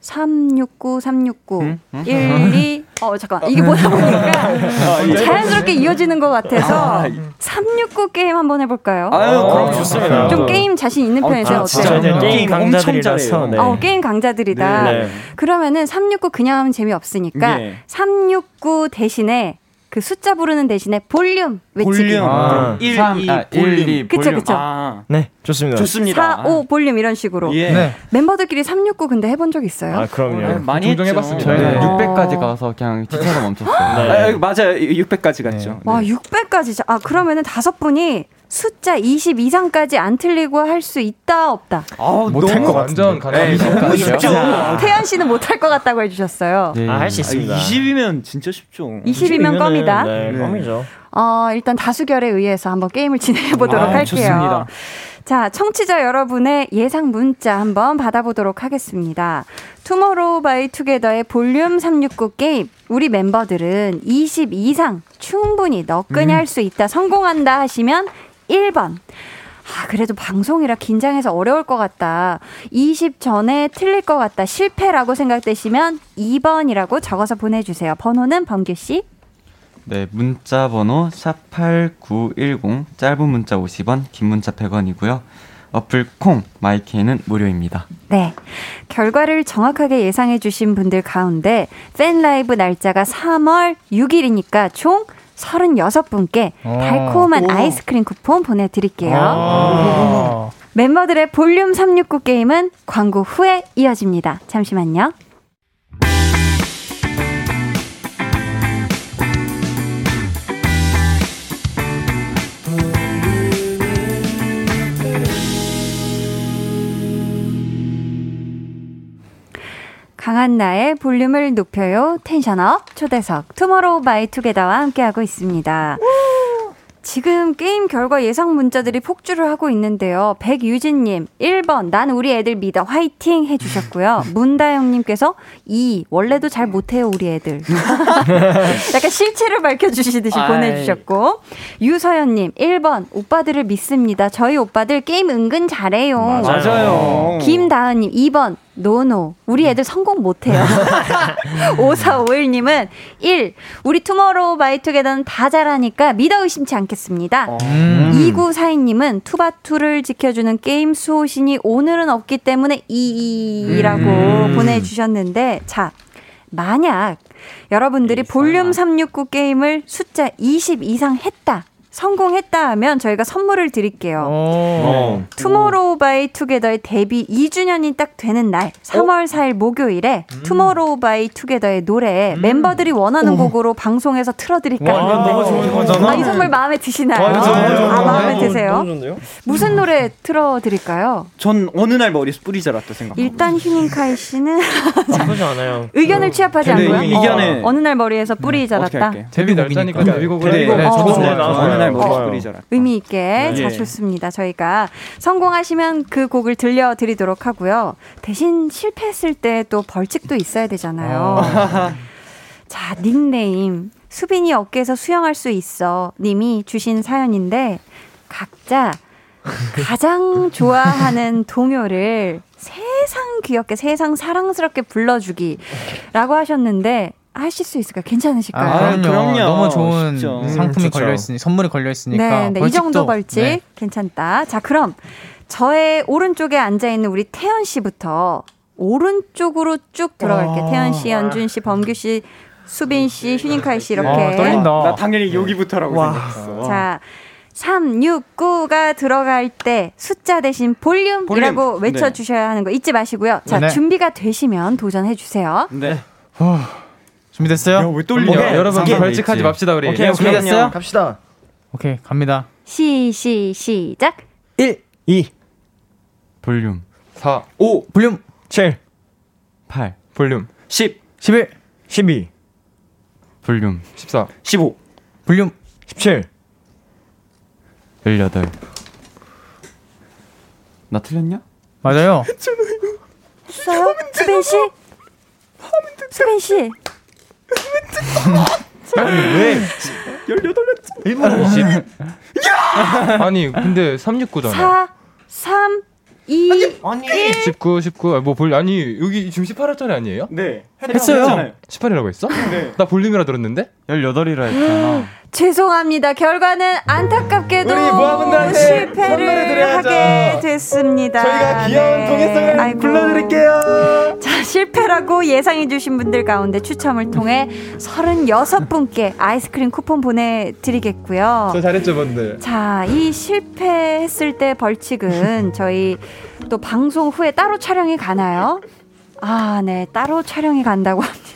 369, 369, 음? 12. 어, 잠깐. 이게 보다 보니까 예. 자연스럽게 이어지는 것 같아서 아, 369 게임 한번 해볼까요? 아유, 그럼 어, 좋습니다. 좀 게임 자신 있는 편이세요? 아, 어때요? 진짜 네. 게임 강자들이라서. 네. 어, 게임 강자들이다. 네. 그러면은 369 그냥 하면 재미없으니까 예. 369 대신에 그 숫자 부르는 대신에 볼륨 외치기. 볼륨. 아. 1, 3, 2, 아, 볼륨. 1, 2, 그쵸, 볼륨. 그쵸. 아, 네, 좋습니다. 좋습니다. 4, 5 볼륨 이런 식으로. 예. 네. 멤버들끼리 369 근데 해본 적 있어요? 아, 그럼요. 네, 많이 종종 했죠. 해봤습니다. 저희는 네. 600까지 가서 그냥 지쳐서 멈췄어요. 아, 맞아요. 600까지 갔죠. 와, 네. 600까지. 아, 그러면은 다섯 분이 숫자 20 이상까지 안 틀리고 할 수 있다, 없다. 아, 못할 것 완전 네, 가능합니다. 너무 쉽죠. 태현 씨는 못할 것 같다고 해주셨어요. 네. 아, 할수 아, 있습니다. 20이면 진짜 쉽죠. 20이면 껌이다. 네, 네. 껌이죠. 어, 일단 다수결에 의해서 한번 게임을 진행해 보도록 아, 할게요. 좋습니다. 자, 청취자 여러분의 예상 문자 한번 받아보도록 하겠습니다. 투모로우 바이 투게더의 볼륨 369 게임. 우리 멤버들은 20 이상 충분히 너끈히 할수 있다, 성공한다 하시면 1번. 아, 그래도 방송이라 긴장해서 어려울 것 같다. 20 전에 틀릴 것 같다. 실패라고 생각되시면 2번이라고 적어서 보내주세요. 번호는 범규씨. 네, 문자 번호 샵8910 짧은 문자 50원, 긴 문자 100원이고요. 어플 콩 마이케이는 무료입니다. 네. 결과를 정확하게 예상해 주신 분들 가운데 팬 라이브 날짜가 3월 6일이니까 총 36분께 어. 달콤한 아이스크림 쿠폰 보내드릴게요. 아. 멤버들의 볼륨 369 게임은 광고 후에 이어집니다. 잠시만요. 강한나의 볼륨을 높여요. tension up 초대석 투모로우 바이 투게더와 함께하고 있습니다. 지금 게임 결과 예상 문자들이 폭주를 하고 있는데요. 백유진님, 1번, 난 우리 애들 믿어, 화이팅! 해주셨고요. 문다영님께서 2, 원래도 잘 못해요, 우리 애들. 약간 실체를 밝혀주시듯이 아이. 보내주셨고. 유서연님, 1번, 오빠들을 믿습니다. 저희 오빠들 게임 은근 잘해요. 맞아요. 김다은님, 2번, no no. 우리 애들 성공 못해요. 5451님은 1. 우리 투모로우 바이 투게더는 다 잘하니까 믿어 의심치 않겠습니다. 음. 2942님은 투바투를 지켜주는 게임 수호신이 오늘은 없기 때문에 2라고 음. 보내주셨는데, 자, 만약 여러분들이 볼륨 369 게임을 숫자 20 이상 했다. 성공했다 하면 저희가 선물을 드릴게요. 어. 투모로우 바이 투게더의 데뷔 2주년이 딱 되는 날 3월 4일 목요일에 투모로우 바이 투게더의 노래 멤버들이 원하는 곡으로 방송에서 틀어드릴까 와, 하는데 너무 좋은 거잖아. 아, 이 선물 마음에 드시나요? 와, 좋은 아, 마음에. 드세요? 너무 좋은데요? 무슨 노래 틀어드릴까요? 전 어느 날 머리에서 뿌리 자랐다 생각. 일단 휴닝카이 씨는 나쁘지 않아요. 의견을 취합하지 네, 않고요. 의견에- 어, 느날 머리에서 뿌리 자랐다. 할게? 데뷔. 날짜니까 데뷔곡을 네, 해도 네, 어, 저도 머리에서 좋아요. 뿌리 자랐다. 의미 있게 자 예. 좋습니다. 저희가 성공하시면 그 곡을 들려드리도록 하고요. 대신 실패했을 때 또 벌칙도 있어야 되잖아요. 자 닉네임 수빈이 어깨에서 수영할 수 있어 님이 주신 사연인데 각자 가장 좋아하는 동요를 세상 귀엽게 세상 사랑스럽게 불러주기라고 하셨는데 하실 수 있을까요? 괜찮으실까요? 아, 그럼요. 그럼요. 너무 좋은 쉽죠. 상품이 음, 좋죠. 걸려 있으니 선물이 걸려 있으니까. 네, 네. 이 정도 벌칙 네. 괜찮다. 자, 그럼 저의 오른쪽에 앉아 있는 우리 태연 씨부터 오른쪽으로 쭉 들어갈게요. 와. 태연 씨, 연준 씨, 범규 씨, 수빈 씨, 휴닝카이 씨 이렇게. 아, 떨린다. 나 당연히 여기부터라고 생각했어. 자, 369가 들어갈 때 숫자 대신 볼륨이라고 볼륨. 외쳐주셔야 하는 거 잊지 마시고요. 자, 네. 준비가 되시면 도전해 주세요. 네. 준비됐어요? 왜 떨려? 오케이, 여러분 벌칙하지. 맙시다 우리. 오케이, 오케이. 준비됐어요? 갑시다. 오케이, 갑니다. 시, 시, 시작. 1, 2, 볼륨 4 5, 볼륨 7, 8, 볼륨 10, 11, 12, 볼륨 14 15. 볼륨 17. 18. 나 틀렸냐? 맞아요. 있어요? 수빈 씨? 수빈 씨. 왜? 18년. 아니 근데 369잖아. 4, 3, 2, 아니. 19 19 아, 뭐볼 아니 여기 지금 18화짜리 아니에요? 네. 했어요. 했잖아요. 18이라고 했어? 네. 나 볼륨이라 들었는데? 18이라 했잖아. 죄송합니다. 결과는 안타깝게도 실패를. 하게 됐습니다. 저희가 귀여운 네. 동해성을 아이고. 불러드릴게요. 자, 실패라고 예상해주신 분들 가운데 추첨을 통해 36분께 아이스크림 쿠폰 보내드리겠고요. 저 잘했죠, 분들. 자, 이 실패했을 때 벌칙은 저희 또 방송 후에 따로 촬영이 가나요? 아, 네, 따로 촬영이 간다고 합니다.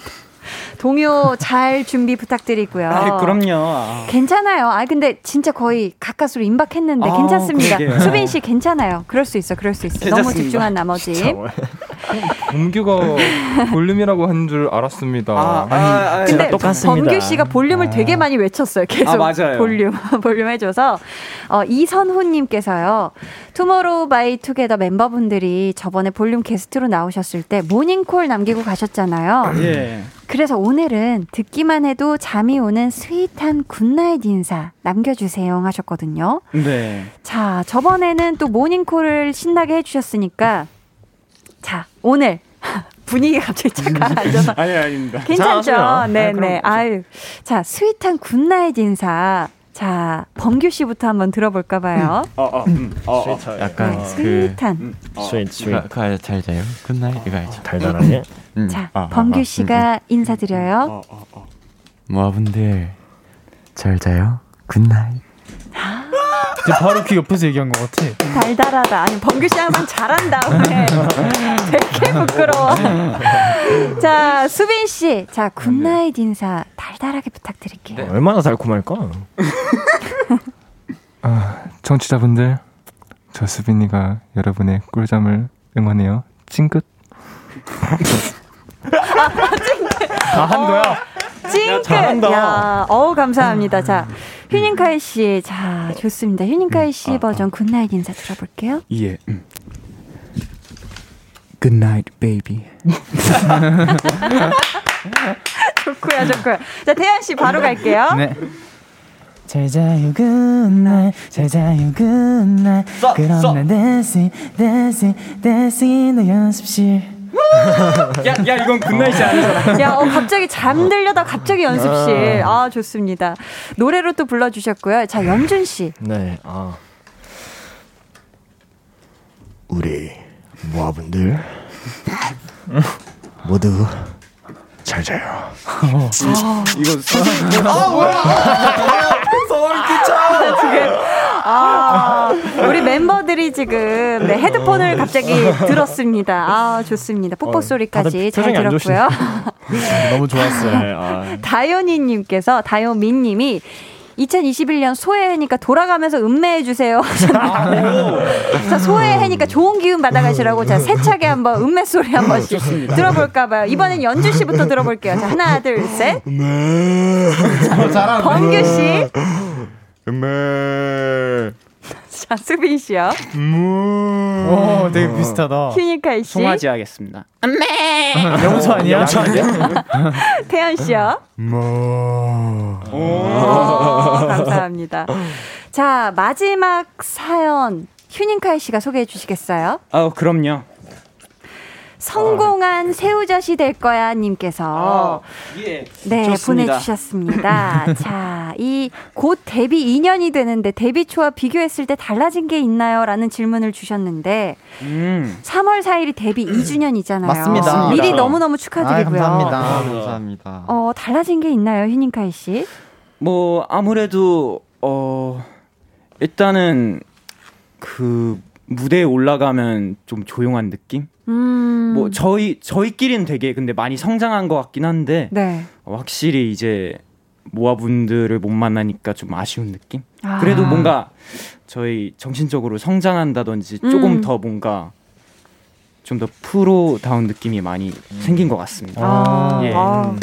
동요 잘 준비 부탁드리고요. 아, 그럼요. 아. 괜찮아요. 아 근데 진짜 거의 가까스로 임박했는데 아, 괜찮습니다. 그러게요. 수빈 씨 괜찮아요. 그럴 수 있어. 그럴 수 있어. 너무 괜찮습니다. 집중한 나머지. 범규가 볼륨이라고 한 줄 알았습니다. 아, 아, 아, 근데 똑같습니다. 범규 씨가 볼륨을 되게 많이 외쳤어요. 계속 아, 맞아요. 볼륨 볼륨 해줘서 어, 이선호님께서요. 투모로우 바이 투게더 멤버분들이 저번에 볼륨 게스트로 나오셨을 때 모닝콜 남기고 가셨잖아요. 예. 그래서 오늘은 듣기만 해도 잠이 오는 sweet한 good night 인사 남겨주세요 하셨거든요. 네. 자, 저번에는 또 모닝콜을 신나게 해주셨으니까, 자, 오늘 분위기 갑자기 착 가라앉아서. 아니, 아닙니다. 괜찮죠? 네네. 아유. 자, sweet한 good night 인사. 자, 범규 씨부터 한번 들어볼까 봐요. 어, 어, 음, 어, 어. 약간 그 sweet한. 스윗 스윗 그, 그, 잘 자요. good night 이거 알죠? 달달하게. 음. 자, 아, 아, 범규 아, 씨가 인사드려요. 모아분들 잘 자요. good night. 이제 바로 그 옆에서 얘기한 것 같아. 달달하다. 아니, 범규 씨 항상 잘한 다음에 되게 부끄러워. 자, 수빈 씨. 자, good night 인사 달달하게 부탁드릴게요. 얼마나 달콤할까? 아, 청취자분들, 저 수빈이가 여러분의 꿀잠을 응원해요. 찡긋. 다한 거야. 찡긋. 야, 어우 감사합니다. 자, 휴닝카이 씨, 자 좋습니다. 휴닝카이 씨 버전 good night 인사 들어볼게요. 예. 음. Good night, baby. 좋고요, 좋고요. 자, 태현 씨 바로 갈게요. 네. 잘 자요 good night 잘 자요 good night 그럼 난 dancing dancing dancing 너 연습실 야, 야, 이건 굿나잇이 아니잖아. 야, 어, 갑자기 잠들려다 갑자기 연습실. 아, 좋습니다. 노래로 또 불러주셨고요. 자, 연준 씨. 네. 아. 우리 모아분들 모두 잘 자요. 이거 아, 우리 멤버들이 지금 네, 헤드폰을 갑자기 들었습니다. 아, 좋습니다. 뽀뽀 소리까지 잘 들었고요. 너무 좋았어요. 아. 다요니님께서 다요민님이 2021년 소해니까 돌아가면서 음매해 주세요. 자 소해해니까 좋은 기운 받아가시라고 자 세차게 한번 음매 소리 한 번씩 들어볼까봐요. 이번엔 연주 씨부터 들어볼게요. 자 하나 둘 셋. 자, 범규 씨. 자 수빈 씨요. 오 되게 비슷하다. 휴니카이 씨. 송아지 하겠습니다. 영수 아니야? 태연 씨요. 뭐. 오, 감사합니다. 자 마지막 사연 휴닝카이 씨가 소개해 주시겠어요? 아, 그럼요. 성공한 새우젓이 될 거야 님께서 예. 네 좋습니다. 보내주셨습니다. 자, 이 곧 데뷔 2년이 되는데 데뷔 초와 비교했을 때 달라진 게 있나요?라는 질문을 주셨는데 음. 3월 4일이 데뷔 2주년이잖아요. 맞습니다. 미리 너무 너무 축하드리고요. 아, 감사합니다. 아, 감사합니다. 어 달라진 게 있나요, 휴닝카이 씨? 뭐 아무래도 어 일단은 그 무대에 올라가면 좀 조용한 느낌? 음. 뭐 저희 저희끼리는 되게 근데 많이 성장한 것 같긴 한데 네. 어, 확실히 이제 모아분들을 못 만나니까 좀 아쉬운 느낌? 아. 그래도 뭔가 저희 정신적으로 성장한다든지 조금 음. 더 뭔가 좀 더 프로다운 느낌이 많이 생긴 것 같습니다. 아, 예. 아.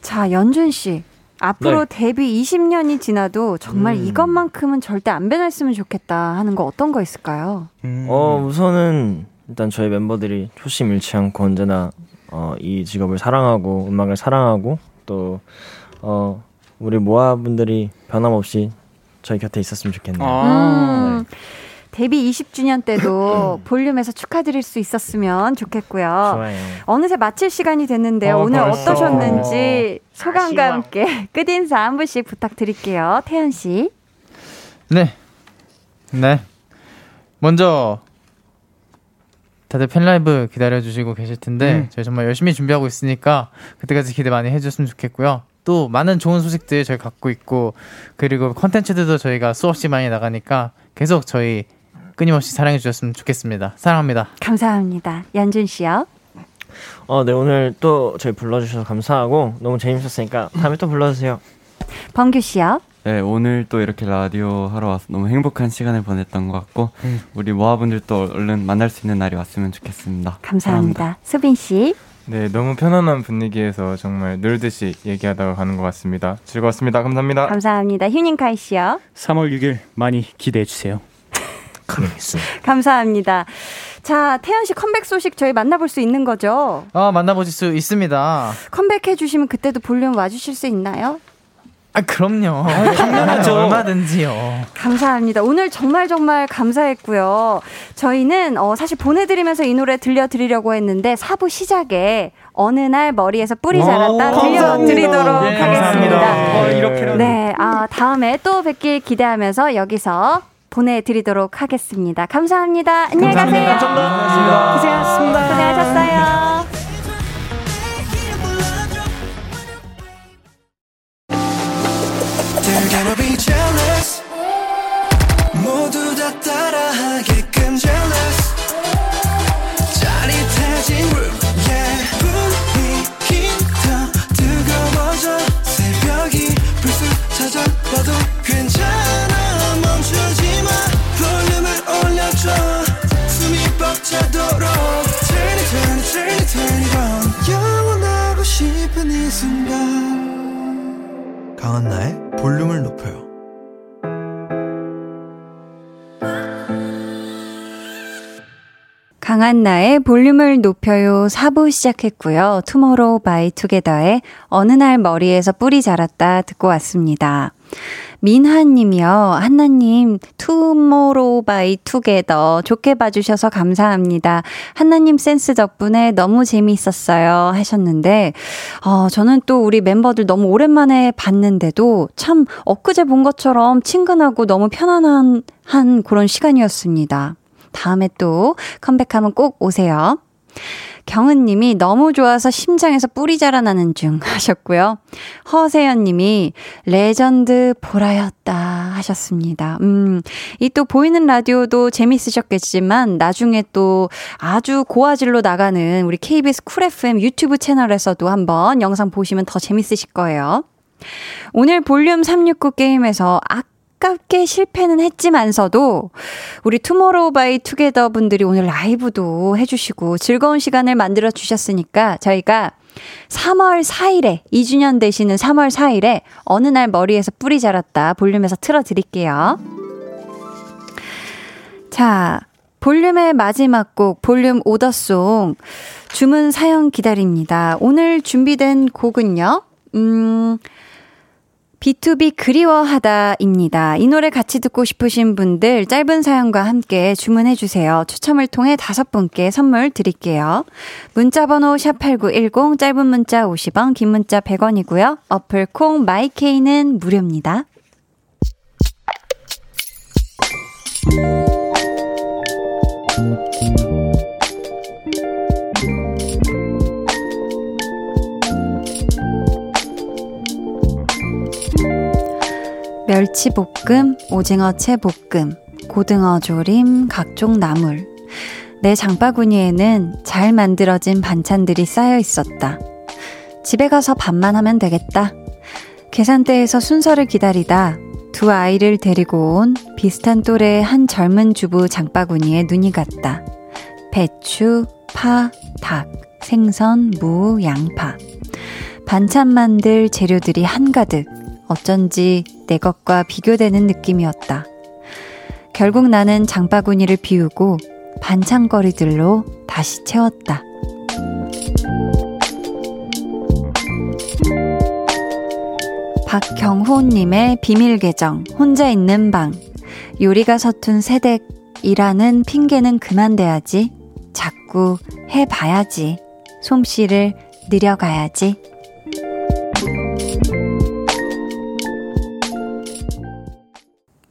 자, 연준 씨. 앞으로 네. 데뷔 20년이 지나도 정말 음. 이것만큼은 절대 안 변했으면 좋겠다 하는 거 어떤 거 있을까요? 음. 어 우선은 일단 저희 멤버들이 초심 잃지 않고 언제나 어, 이 직업을 사랑하고 음악을 사랑하고 또 어, 우리 모아분들이 변함없이 저희 곁에 있었으면 좋겠네요. 아. 음, 데뷔 20주년 때도 볼륨에서 축하드릴 수 있었으면 좋겠고요. 좋아요. 어느새 마칠 시간이 됐는데요. 어, 오늘 벌써. 어떠셨는지 소감과 함께 끝인사 한 분씩 부탁드릴게요. 태연 씨. 네. 네. 먼저 다들 팬라이브 기다려주시고 계실 텐데 음. 저희 정말 열심히 준비하고 있으니까 그때까지 기대 많이 해주셨으면 좋겠고요. 또 많은 좋은 소식들 저희 갖고 있고 그리고 컨텐츠들도 저희가 수없이 많이 나가니까 계속 저희 끊임없이 사랑해 주셨으면 좋겠습니다. 사랑합니다. 감사합니다. 연준 씨요. 어, 네, 오늘 또 저희 불러주셔서 감사하고 너무 재밌었으니까 다음에 또 불러주세요. 범규 씨요. 네, 오늘 또 이렇게 라디오 하러 와서 너무 행복한 시간을 보냈던 것 같고 우리 모아분들도 얼른 만날 수 있는 날이 왔으면 좋겠습니다. 감사합니다. 수빈 씨. 네, 너무 편안한 분위기에서 정말 늘듯이 얘기하다가 가는 것 같습니다. 즐거웠습니다. 감사합니다. 감사합니다. 휴닝카이 씨요. 3월 6일 많이 기대해 주세요. 감사합니다. 자, 태연 씨 컴백 소식 저희 만나볼 수 있는 거죠? 아 만나보실 수 있습니다. 컴백해 주시면 그때도 볼륨 와주실 수 있나요? 아 그럼요. 당연하죠. 얼마든지요. 감사합니다. 오늘 정말 정말 감사했고요. 저희는 어, 사실 보내드리면서 이 노래 들려드리려고 했는데 사부 시작에 어느 날 머리에서 뿌리 자랐다 오, 들려드리도록. 네, 하겠습니다. 감사합니다. 어, 이렇게라도. 네, 아, 다음에 또 뵙길 기대하면서 여기서 보내드리도록 하겠습니다. 감사합니다. 안녕히 가세요. 감사합니다. 고생하셨습니다. 고생하셨어요. 강한나의 볼륨을 높여요. 강한나의 볼륨을 높여요 4부 시작했고요. 투모로우 바이 투게더의 어느 날 머리에서 뿔이 자랐다 듣고 왔습니다. 민하님이요. 한나님, 투모로우 바이 투게더 좋게 봐주셔서 감사합니다. 한나님 센스 덕분에 너무 재미있었어요. 하셨는데, 어, 저는 또 우리 멤버들 너무 오랜만에 봤는데도 참 엊그제 본 것처럼 친근하고 너무 편안한 한 그런 시간이었습니다. 다음에 또 컴백하면 꼭 오세요. 경은님이 너무 좋아서 심장에서 뿔이 자라나는 중 하셨고요. 허세연님이 레전드 보라였다 하셨습니다. 음, 이 또 보이는 라디오도 재밌으셨겠지만 나중에 또 아주 고화질로 나가는 우리 KBS Cool FM 유튜브 채널에서도 한번 영상 보시면 더 재밌으실 거예요. 오늘 볼륨 369 게임에서 아깝게 실패는 했지만서도 우리 투모로우 바이 투게더 분들이 오늘 라이브도 해주시고 즐거운 시간을 만들어 주셨으니까 저희가 3월 4일에 2주년 되시는 3월 4일에 어느 날 머리에서 뿔이 자랐다 볼륨에서 틀어드릴게요. 자, 볼륨의 마지막 곡 볼륨 오더송 주문 사연 기다립니다. 오늘 준비된 곡은요. 음 B2B 그리워하다입니다. 이 노래 같이 듣고 싶으신 분들 짧은 사연과 함께 주문해 주세요. 추첨을 통해 다섯 분께 선물 드릴게요. 문자 번호 샵8910 짧은 문자 50원, 긴 문자 100원이고요. 어플 콩 마이케이는 무료입니다. 멸치볶음, 오징어 채볶음, 고등어 조림, 각종 나물. 내 장바구니에는 잘 만들어진 반찬들이 쌓여 있었다. 집에 가서 밥만 하면 되겠다. 계산대에서 순서를 기다리다 두 아이를 데리고 온 비슷한 또래의 한 젊은 주부 장바구니에 눈이 갔다. 배추, 파, 닭, 생선, 무, 양파. 반찬 만들 재료들이 한가득. 어쩐지 내 것과 비교되는 느낌이었다. 결국 나는 장바구니를 비우고 반찬거리들로 다시 채웠다. 박경호님의 비밀 계정, 혼자 있는 방. 요리가 서툰 세댁이라는 핑계는 그만 대야지. 자꾸 해봐야지. 솜씨를 느려가야지.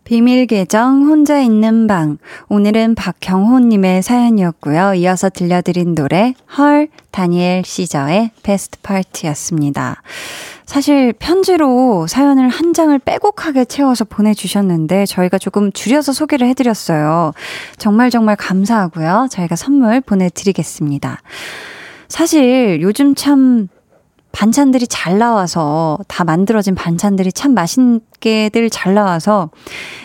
비밀 계정 혼자 있는 방. 오늘은 박경호님의 사연이었고요. 이어서 들려드린 노래 헐 다니엘 시저의 베스트 파트였습니다. 사실 편지로 사연을 한 장을 빼곡하게 채워서 보내주셨는데 저희가 조금 줄여서 소개를 해드렸어요. 정말 정말 감사하고요. 저희가 선물 보내드리겠습니다. 사실 요즘 참 반찬들이 잘 나와서 다 만들어진 반찬들이 참 맛있게들 잘 나와서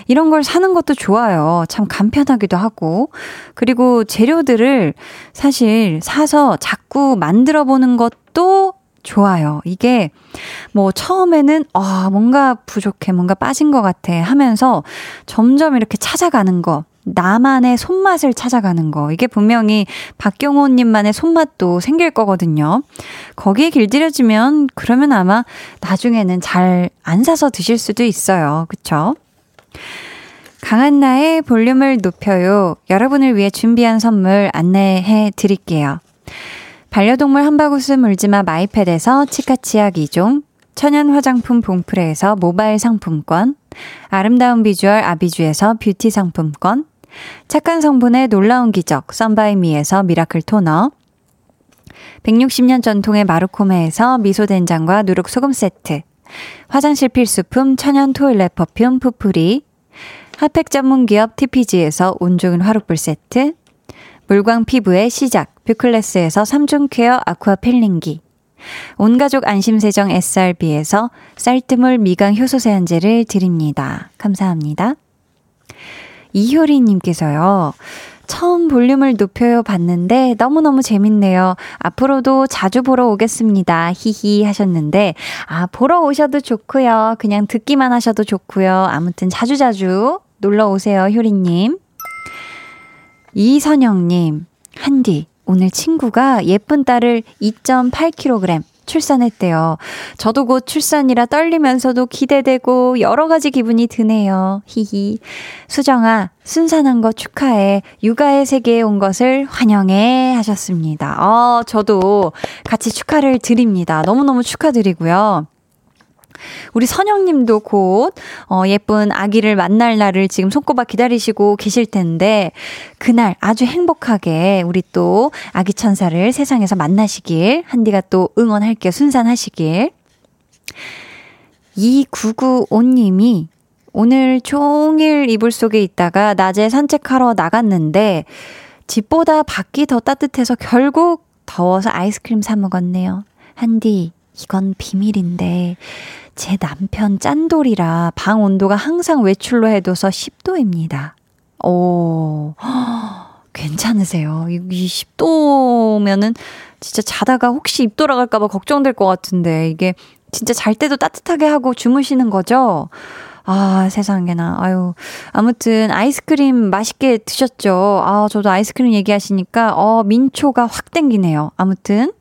이런 걸 사는 것도 좋아요. 참 간편하기도 하고. 그리고 재료들을 사실 사서 자꾸 만들어 보는 것도 좋아요. 이게 뭐 처음에는 아, 뭔가 부족해, 뭔가 빠진 것 같아 하면서 점점 이렇게 찾아가는 거. 나만의 손맛을 찾아가는 거. 이게 분명히 박경호님만의 손맛도 생길 거거든요. 거기에 길들여지면 그러면 아마 나중에는 잘 안 사서 드실 수도 있어요. 그쵸? 강한나의 볼륨을 높여요. 여러분을 위해 준비한 선물 안내해 드릴게요. 반려동물 한바구스 물지마 마이패드에서 치카치약 2종, 천연 화장품 봉프레에서 모바일 상품권, 아름다운 비주얼 아비주에서 뷰티 상품권, 착한 성분의 놀라운 기적 썬바이미에서 미라클 토너. 160년 전통의 마루코메에서 미소된장과 누룩소금 세트. 화장실 필수품 천연 toilet perfume 푸푸리 핫팩 전문 기업 TPG에서 온종일 화롯불 세트. 물광 피부의 시작 뷰클래스에서 3중 케어 aqua 필링기. 온가족 안심세정 SRB에서 쌀뜨물 미강 효소 세안제를 드립니다. 감사합니다. 이효리님께서요. 처음 볼륨을 높여요 봤는데 너무너무 재밌네요. 앞으로도 자주 보러 오겠습니다. 히히 하셨는데, 아, 보러 오셔도 좋고요. 그냥 듣기만 하셔도 좋고요. 아무튼 자주자주 놀러 오세요, 효리 님. 이선영 님, 한디, 오늘 친구가 예쁜 딸을 2.8kg 출산했대요. 저도 곧 출산이라 떨리면서도 기대되고 여러 가지 기분이 드네요. 히히. 수정아, 순산한 거 축하해. 육아의 세계에 온 것을 환영해 하셨습니다. 어, 저도 같이 축하를 드립니다. 너무너무 축하드리고요. 우리 선영님도 곧 어, 예쁜 아기를 만날 날을 지금 손꼽아 기다리시고 계실 텐데 그날 아주 행복하게 우리 또 아기 천사를 세상에서 만나시길 한디가 또 응원할게요. 순산하시길. 2995님이 오늘 종일 이불 속에 있다가 낮에 산책하러 나갔는데 집보다 밖이 더 따뜻해서 결국 더워서 아이스크림 사 먹었네요. 한디, 이건 비밀인데 제 남편 짠돌이라 방 온도가 항상 외출로 해둬서 10도입니다. 오, 괜찮으세요? 이, 이 10도면은 진짜 자다가 혹시 입 돌아갈까봐 걱정될 것 같은데 이게 진짜 잘 때도 따뜻하게 하고 주무시는 거죠? 아, 세상에나. 아유. 아무튼 아이스크림 맛있게 드셨죠? 아, 저도 아이스크림 얘기하시니까 어, 민초가 확 땡기네요. 아무튼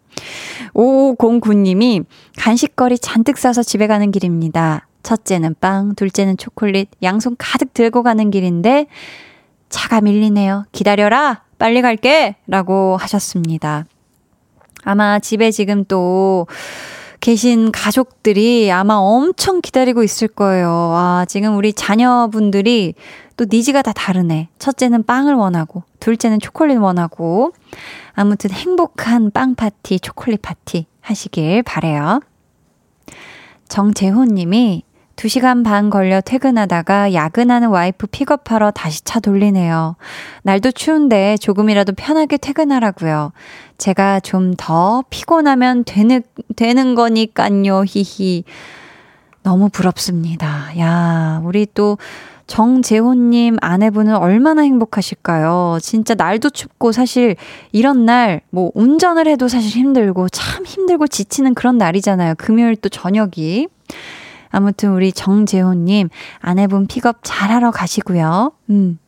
5509님이 간식거리 잔뜩 싸서 집에 가는 길입니다. 첫째는 빵, 둘째는 초콜릿, 양손 가득 들고 가는 길인데 차가 밀리네요. 기다려라! 빨리 갈게! 라고 하셨습니다. 아마 집에 지금 또 계신 가족들이 아마 엄청 기다리고 있을 거예요. 아, 지금 우리 자녀분들이 또 니즈가 다 다르네. 첫째는 빵을 원하고, 둘째는 초콜릿 원하고. 아무튼 행복한 빵 파티, 초콜릿 파티 하시길 바래요. 정재호 님이 2시간 반 걸려 퇴근하다가 야근하는 와이프 픽업하러 다시 차 돌리네요. 날도 추운데 조금이라도 편하게 퇴근하라고요. 제가 좀 더 피곤하면 되는, 되는 거니깐요, 히히. 너무 부럽습니다. 야, 우리 또 정재호님 아내분은 얼마나 행복하실까요? 진짜 날도 춥고 사실 이런 날 뭐 운전을 해도 사실 힘들고 참 힘들고 지치는 그런 날이잖아요. 금요일 또 저녁이. 아무튼 우리 정재호님 아내분 픽업 잘하러 가시고요. 음.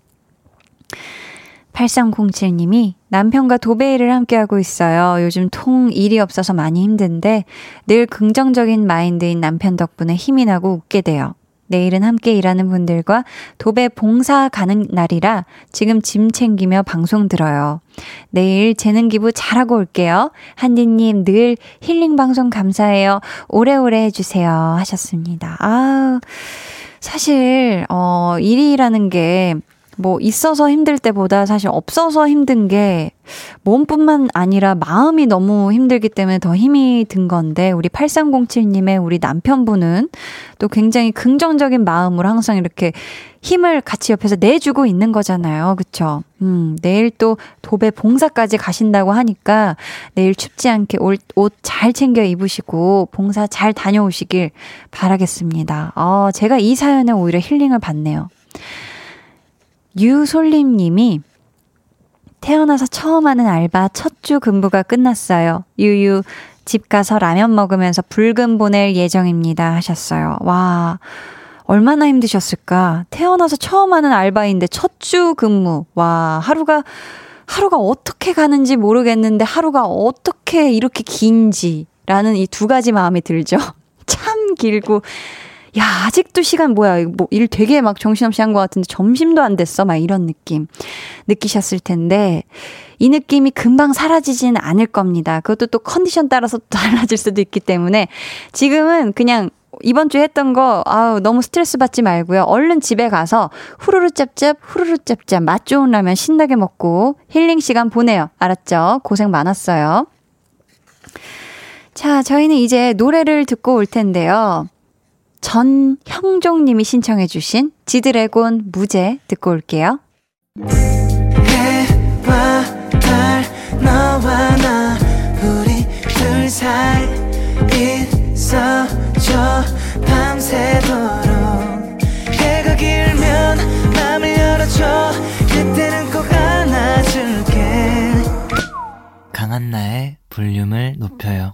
8307님이 남편과 도배일을 함께하고 있어요. 요즘 통 일이 없어서 많이 힘든데 늘 긍정적인 마인드인 남편 덕분에 힘이 나고 웃게 돼요. 내일은 함께 일하는 분들과 도배 봉사 가는 날이라 지금 짐 챙기며 방송 들어요. 내일 재능 기부 잘하고 올게요. 한디님 늘 힐링 방송 감사해요. 오래오래 해주세요. 하셨습니다. 아우. 사실, 어, 일이라는 게, 뭐, 있어서 힘들 때보다 사실 없어서 힘든 게, 몸뿐만 아니라 마음이 너무 힘들기 때문에 더 힘이 든 건데, 우리 8307님의 우리 남편분은 또 굉장히 긍정적인 마음으로 항상 이렇게 힘을 같이 옆에서 내주고 있는 거잖아요. 그쵸? 음, 내일 또 도배 봉사까지 가신다고 하니까 내일 춥지 않게 옷 잘 챙겨 입으시고 봉사 잘 다녀오시길 바라겠습니다. 어, 제가 이 사연에 오히려 힐링을 받네요. 유솔림 님이 태어나서 처음 하는 알바 첫 주 근무가 끝났어요. 유유, 집 가서 라면 먹으면서 불금 보낼 예정입니다. 하셨어요. 와. 얼마나 힘드셨을까? 태어나서 처음 하는 알바인데 첫 주 근무. 와, 하루가, 하루가 어떻게 가는지 모르겠는데 하루가 어떻게 이렇게 긴지. 라는 이 두 가지 마음이 들죠. 참 길고. 야, 아직도 시간 뭐야. 뭐, 일 되게 막 정신없이 한 것 같은데 점심도 안 됐어. 막 이런 느낌 느끼셨을 텐데, 이 느낌이 금방 사라지진 않을 겁니다. 그것도 또 컨디션 따라서 달라질 수도 있기 때문에, 지금은 그냥 이번 주에 했던 거, 아우, 너무 스트레스 받지 말고요. 얼른 집에 가서 후루루 짭짭, 후루루 짭짭, 맛 좋은 라면 신나게 먹고 힐링 시간 보내요. 알았죠? 고생 많았어요. 자, 저희는 이제 노래를 듣고 올 텐데요. 전형종님이 신청해주신 지드래곤 무제 듣고 올게요. 강한나의 볼륨을 높여요.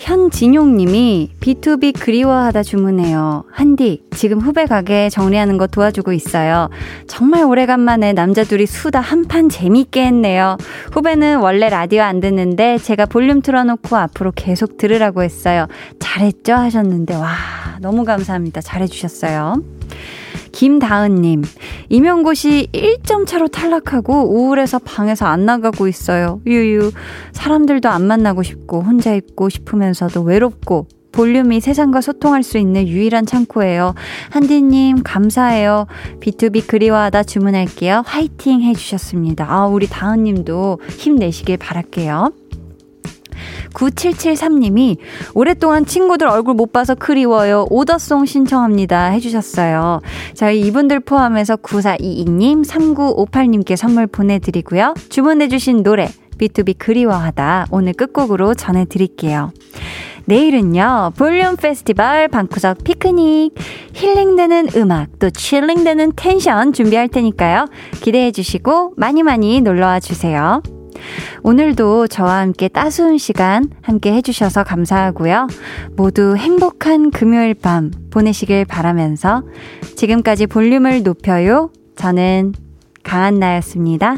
현진용님이 B2B 그리워하다 주문해요. 한디, 지금 후배 가게 정리하는 거 도와주고 있어요. 정말 오래간만에 남자 둘이 수다 한판 재밌게 했네요. 후배는 원래 라디오 안 듣는데 제가 볼륨 틀어놓고 앞으로 계속 들으라고 했어요. 잘했죠? 하셨는데, 와, 너무 감사합니다. 잘해주셨어요. 김다은님, 임용고시 1점 차로 탈락하고 우울해서 방에서 안 나가고 있어요. 유유. 사람들도 안 만나고 싶고, 혼자 있고 싶으면서도 외롭고, 볼륨이 세상과 소통할 수 있는 유일한 창구예요. 한디님, 감사해요. B2B 그리워하다 주문할게요. 화이팅 해주셨습니다. 아, 우리 다은님도 힘내시길 바랄게요. 9773님이 오랫동안 친구들 얼굴 못 봐서 그리워요. 오더송 신청합니다. 해주셨어요. 저희 이분들 포함해서 9422님, 3958님께 선물 보내드리고요. 주문해주신 노래, B2B 그리워하다 오늘 끝곡으로 전해드릴게요. 내일은요, 볼륨 페스티벌 방구석 피크닉, 힐링되는 음악, 또 칠링되는 텐션 준비할 테니까요. 기대해 주시고 많이 많이 놀러와 주세요. 오늘도 저와 함께 따스운 시간 함께 해주셔서 감사하고요. 모두 행복한 금요일 밤 보내시길 바라면서 지금까지 볼륨을 높여요. 저는 강한나였습니다.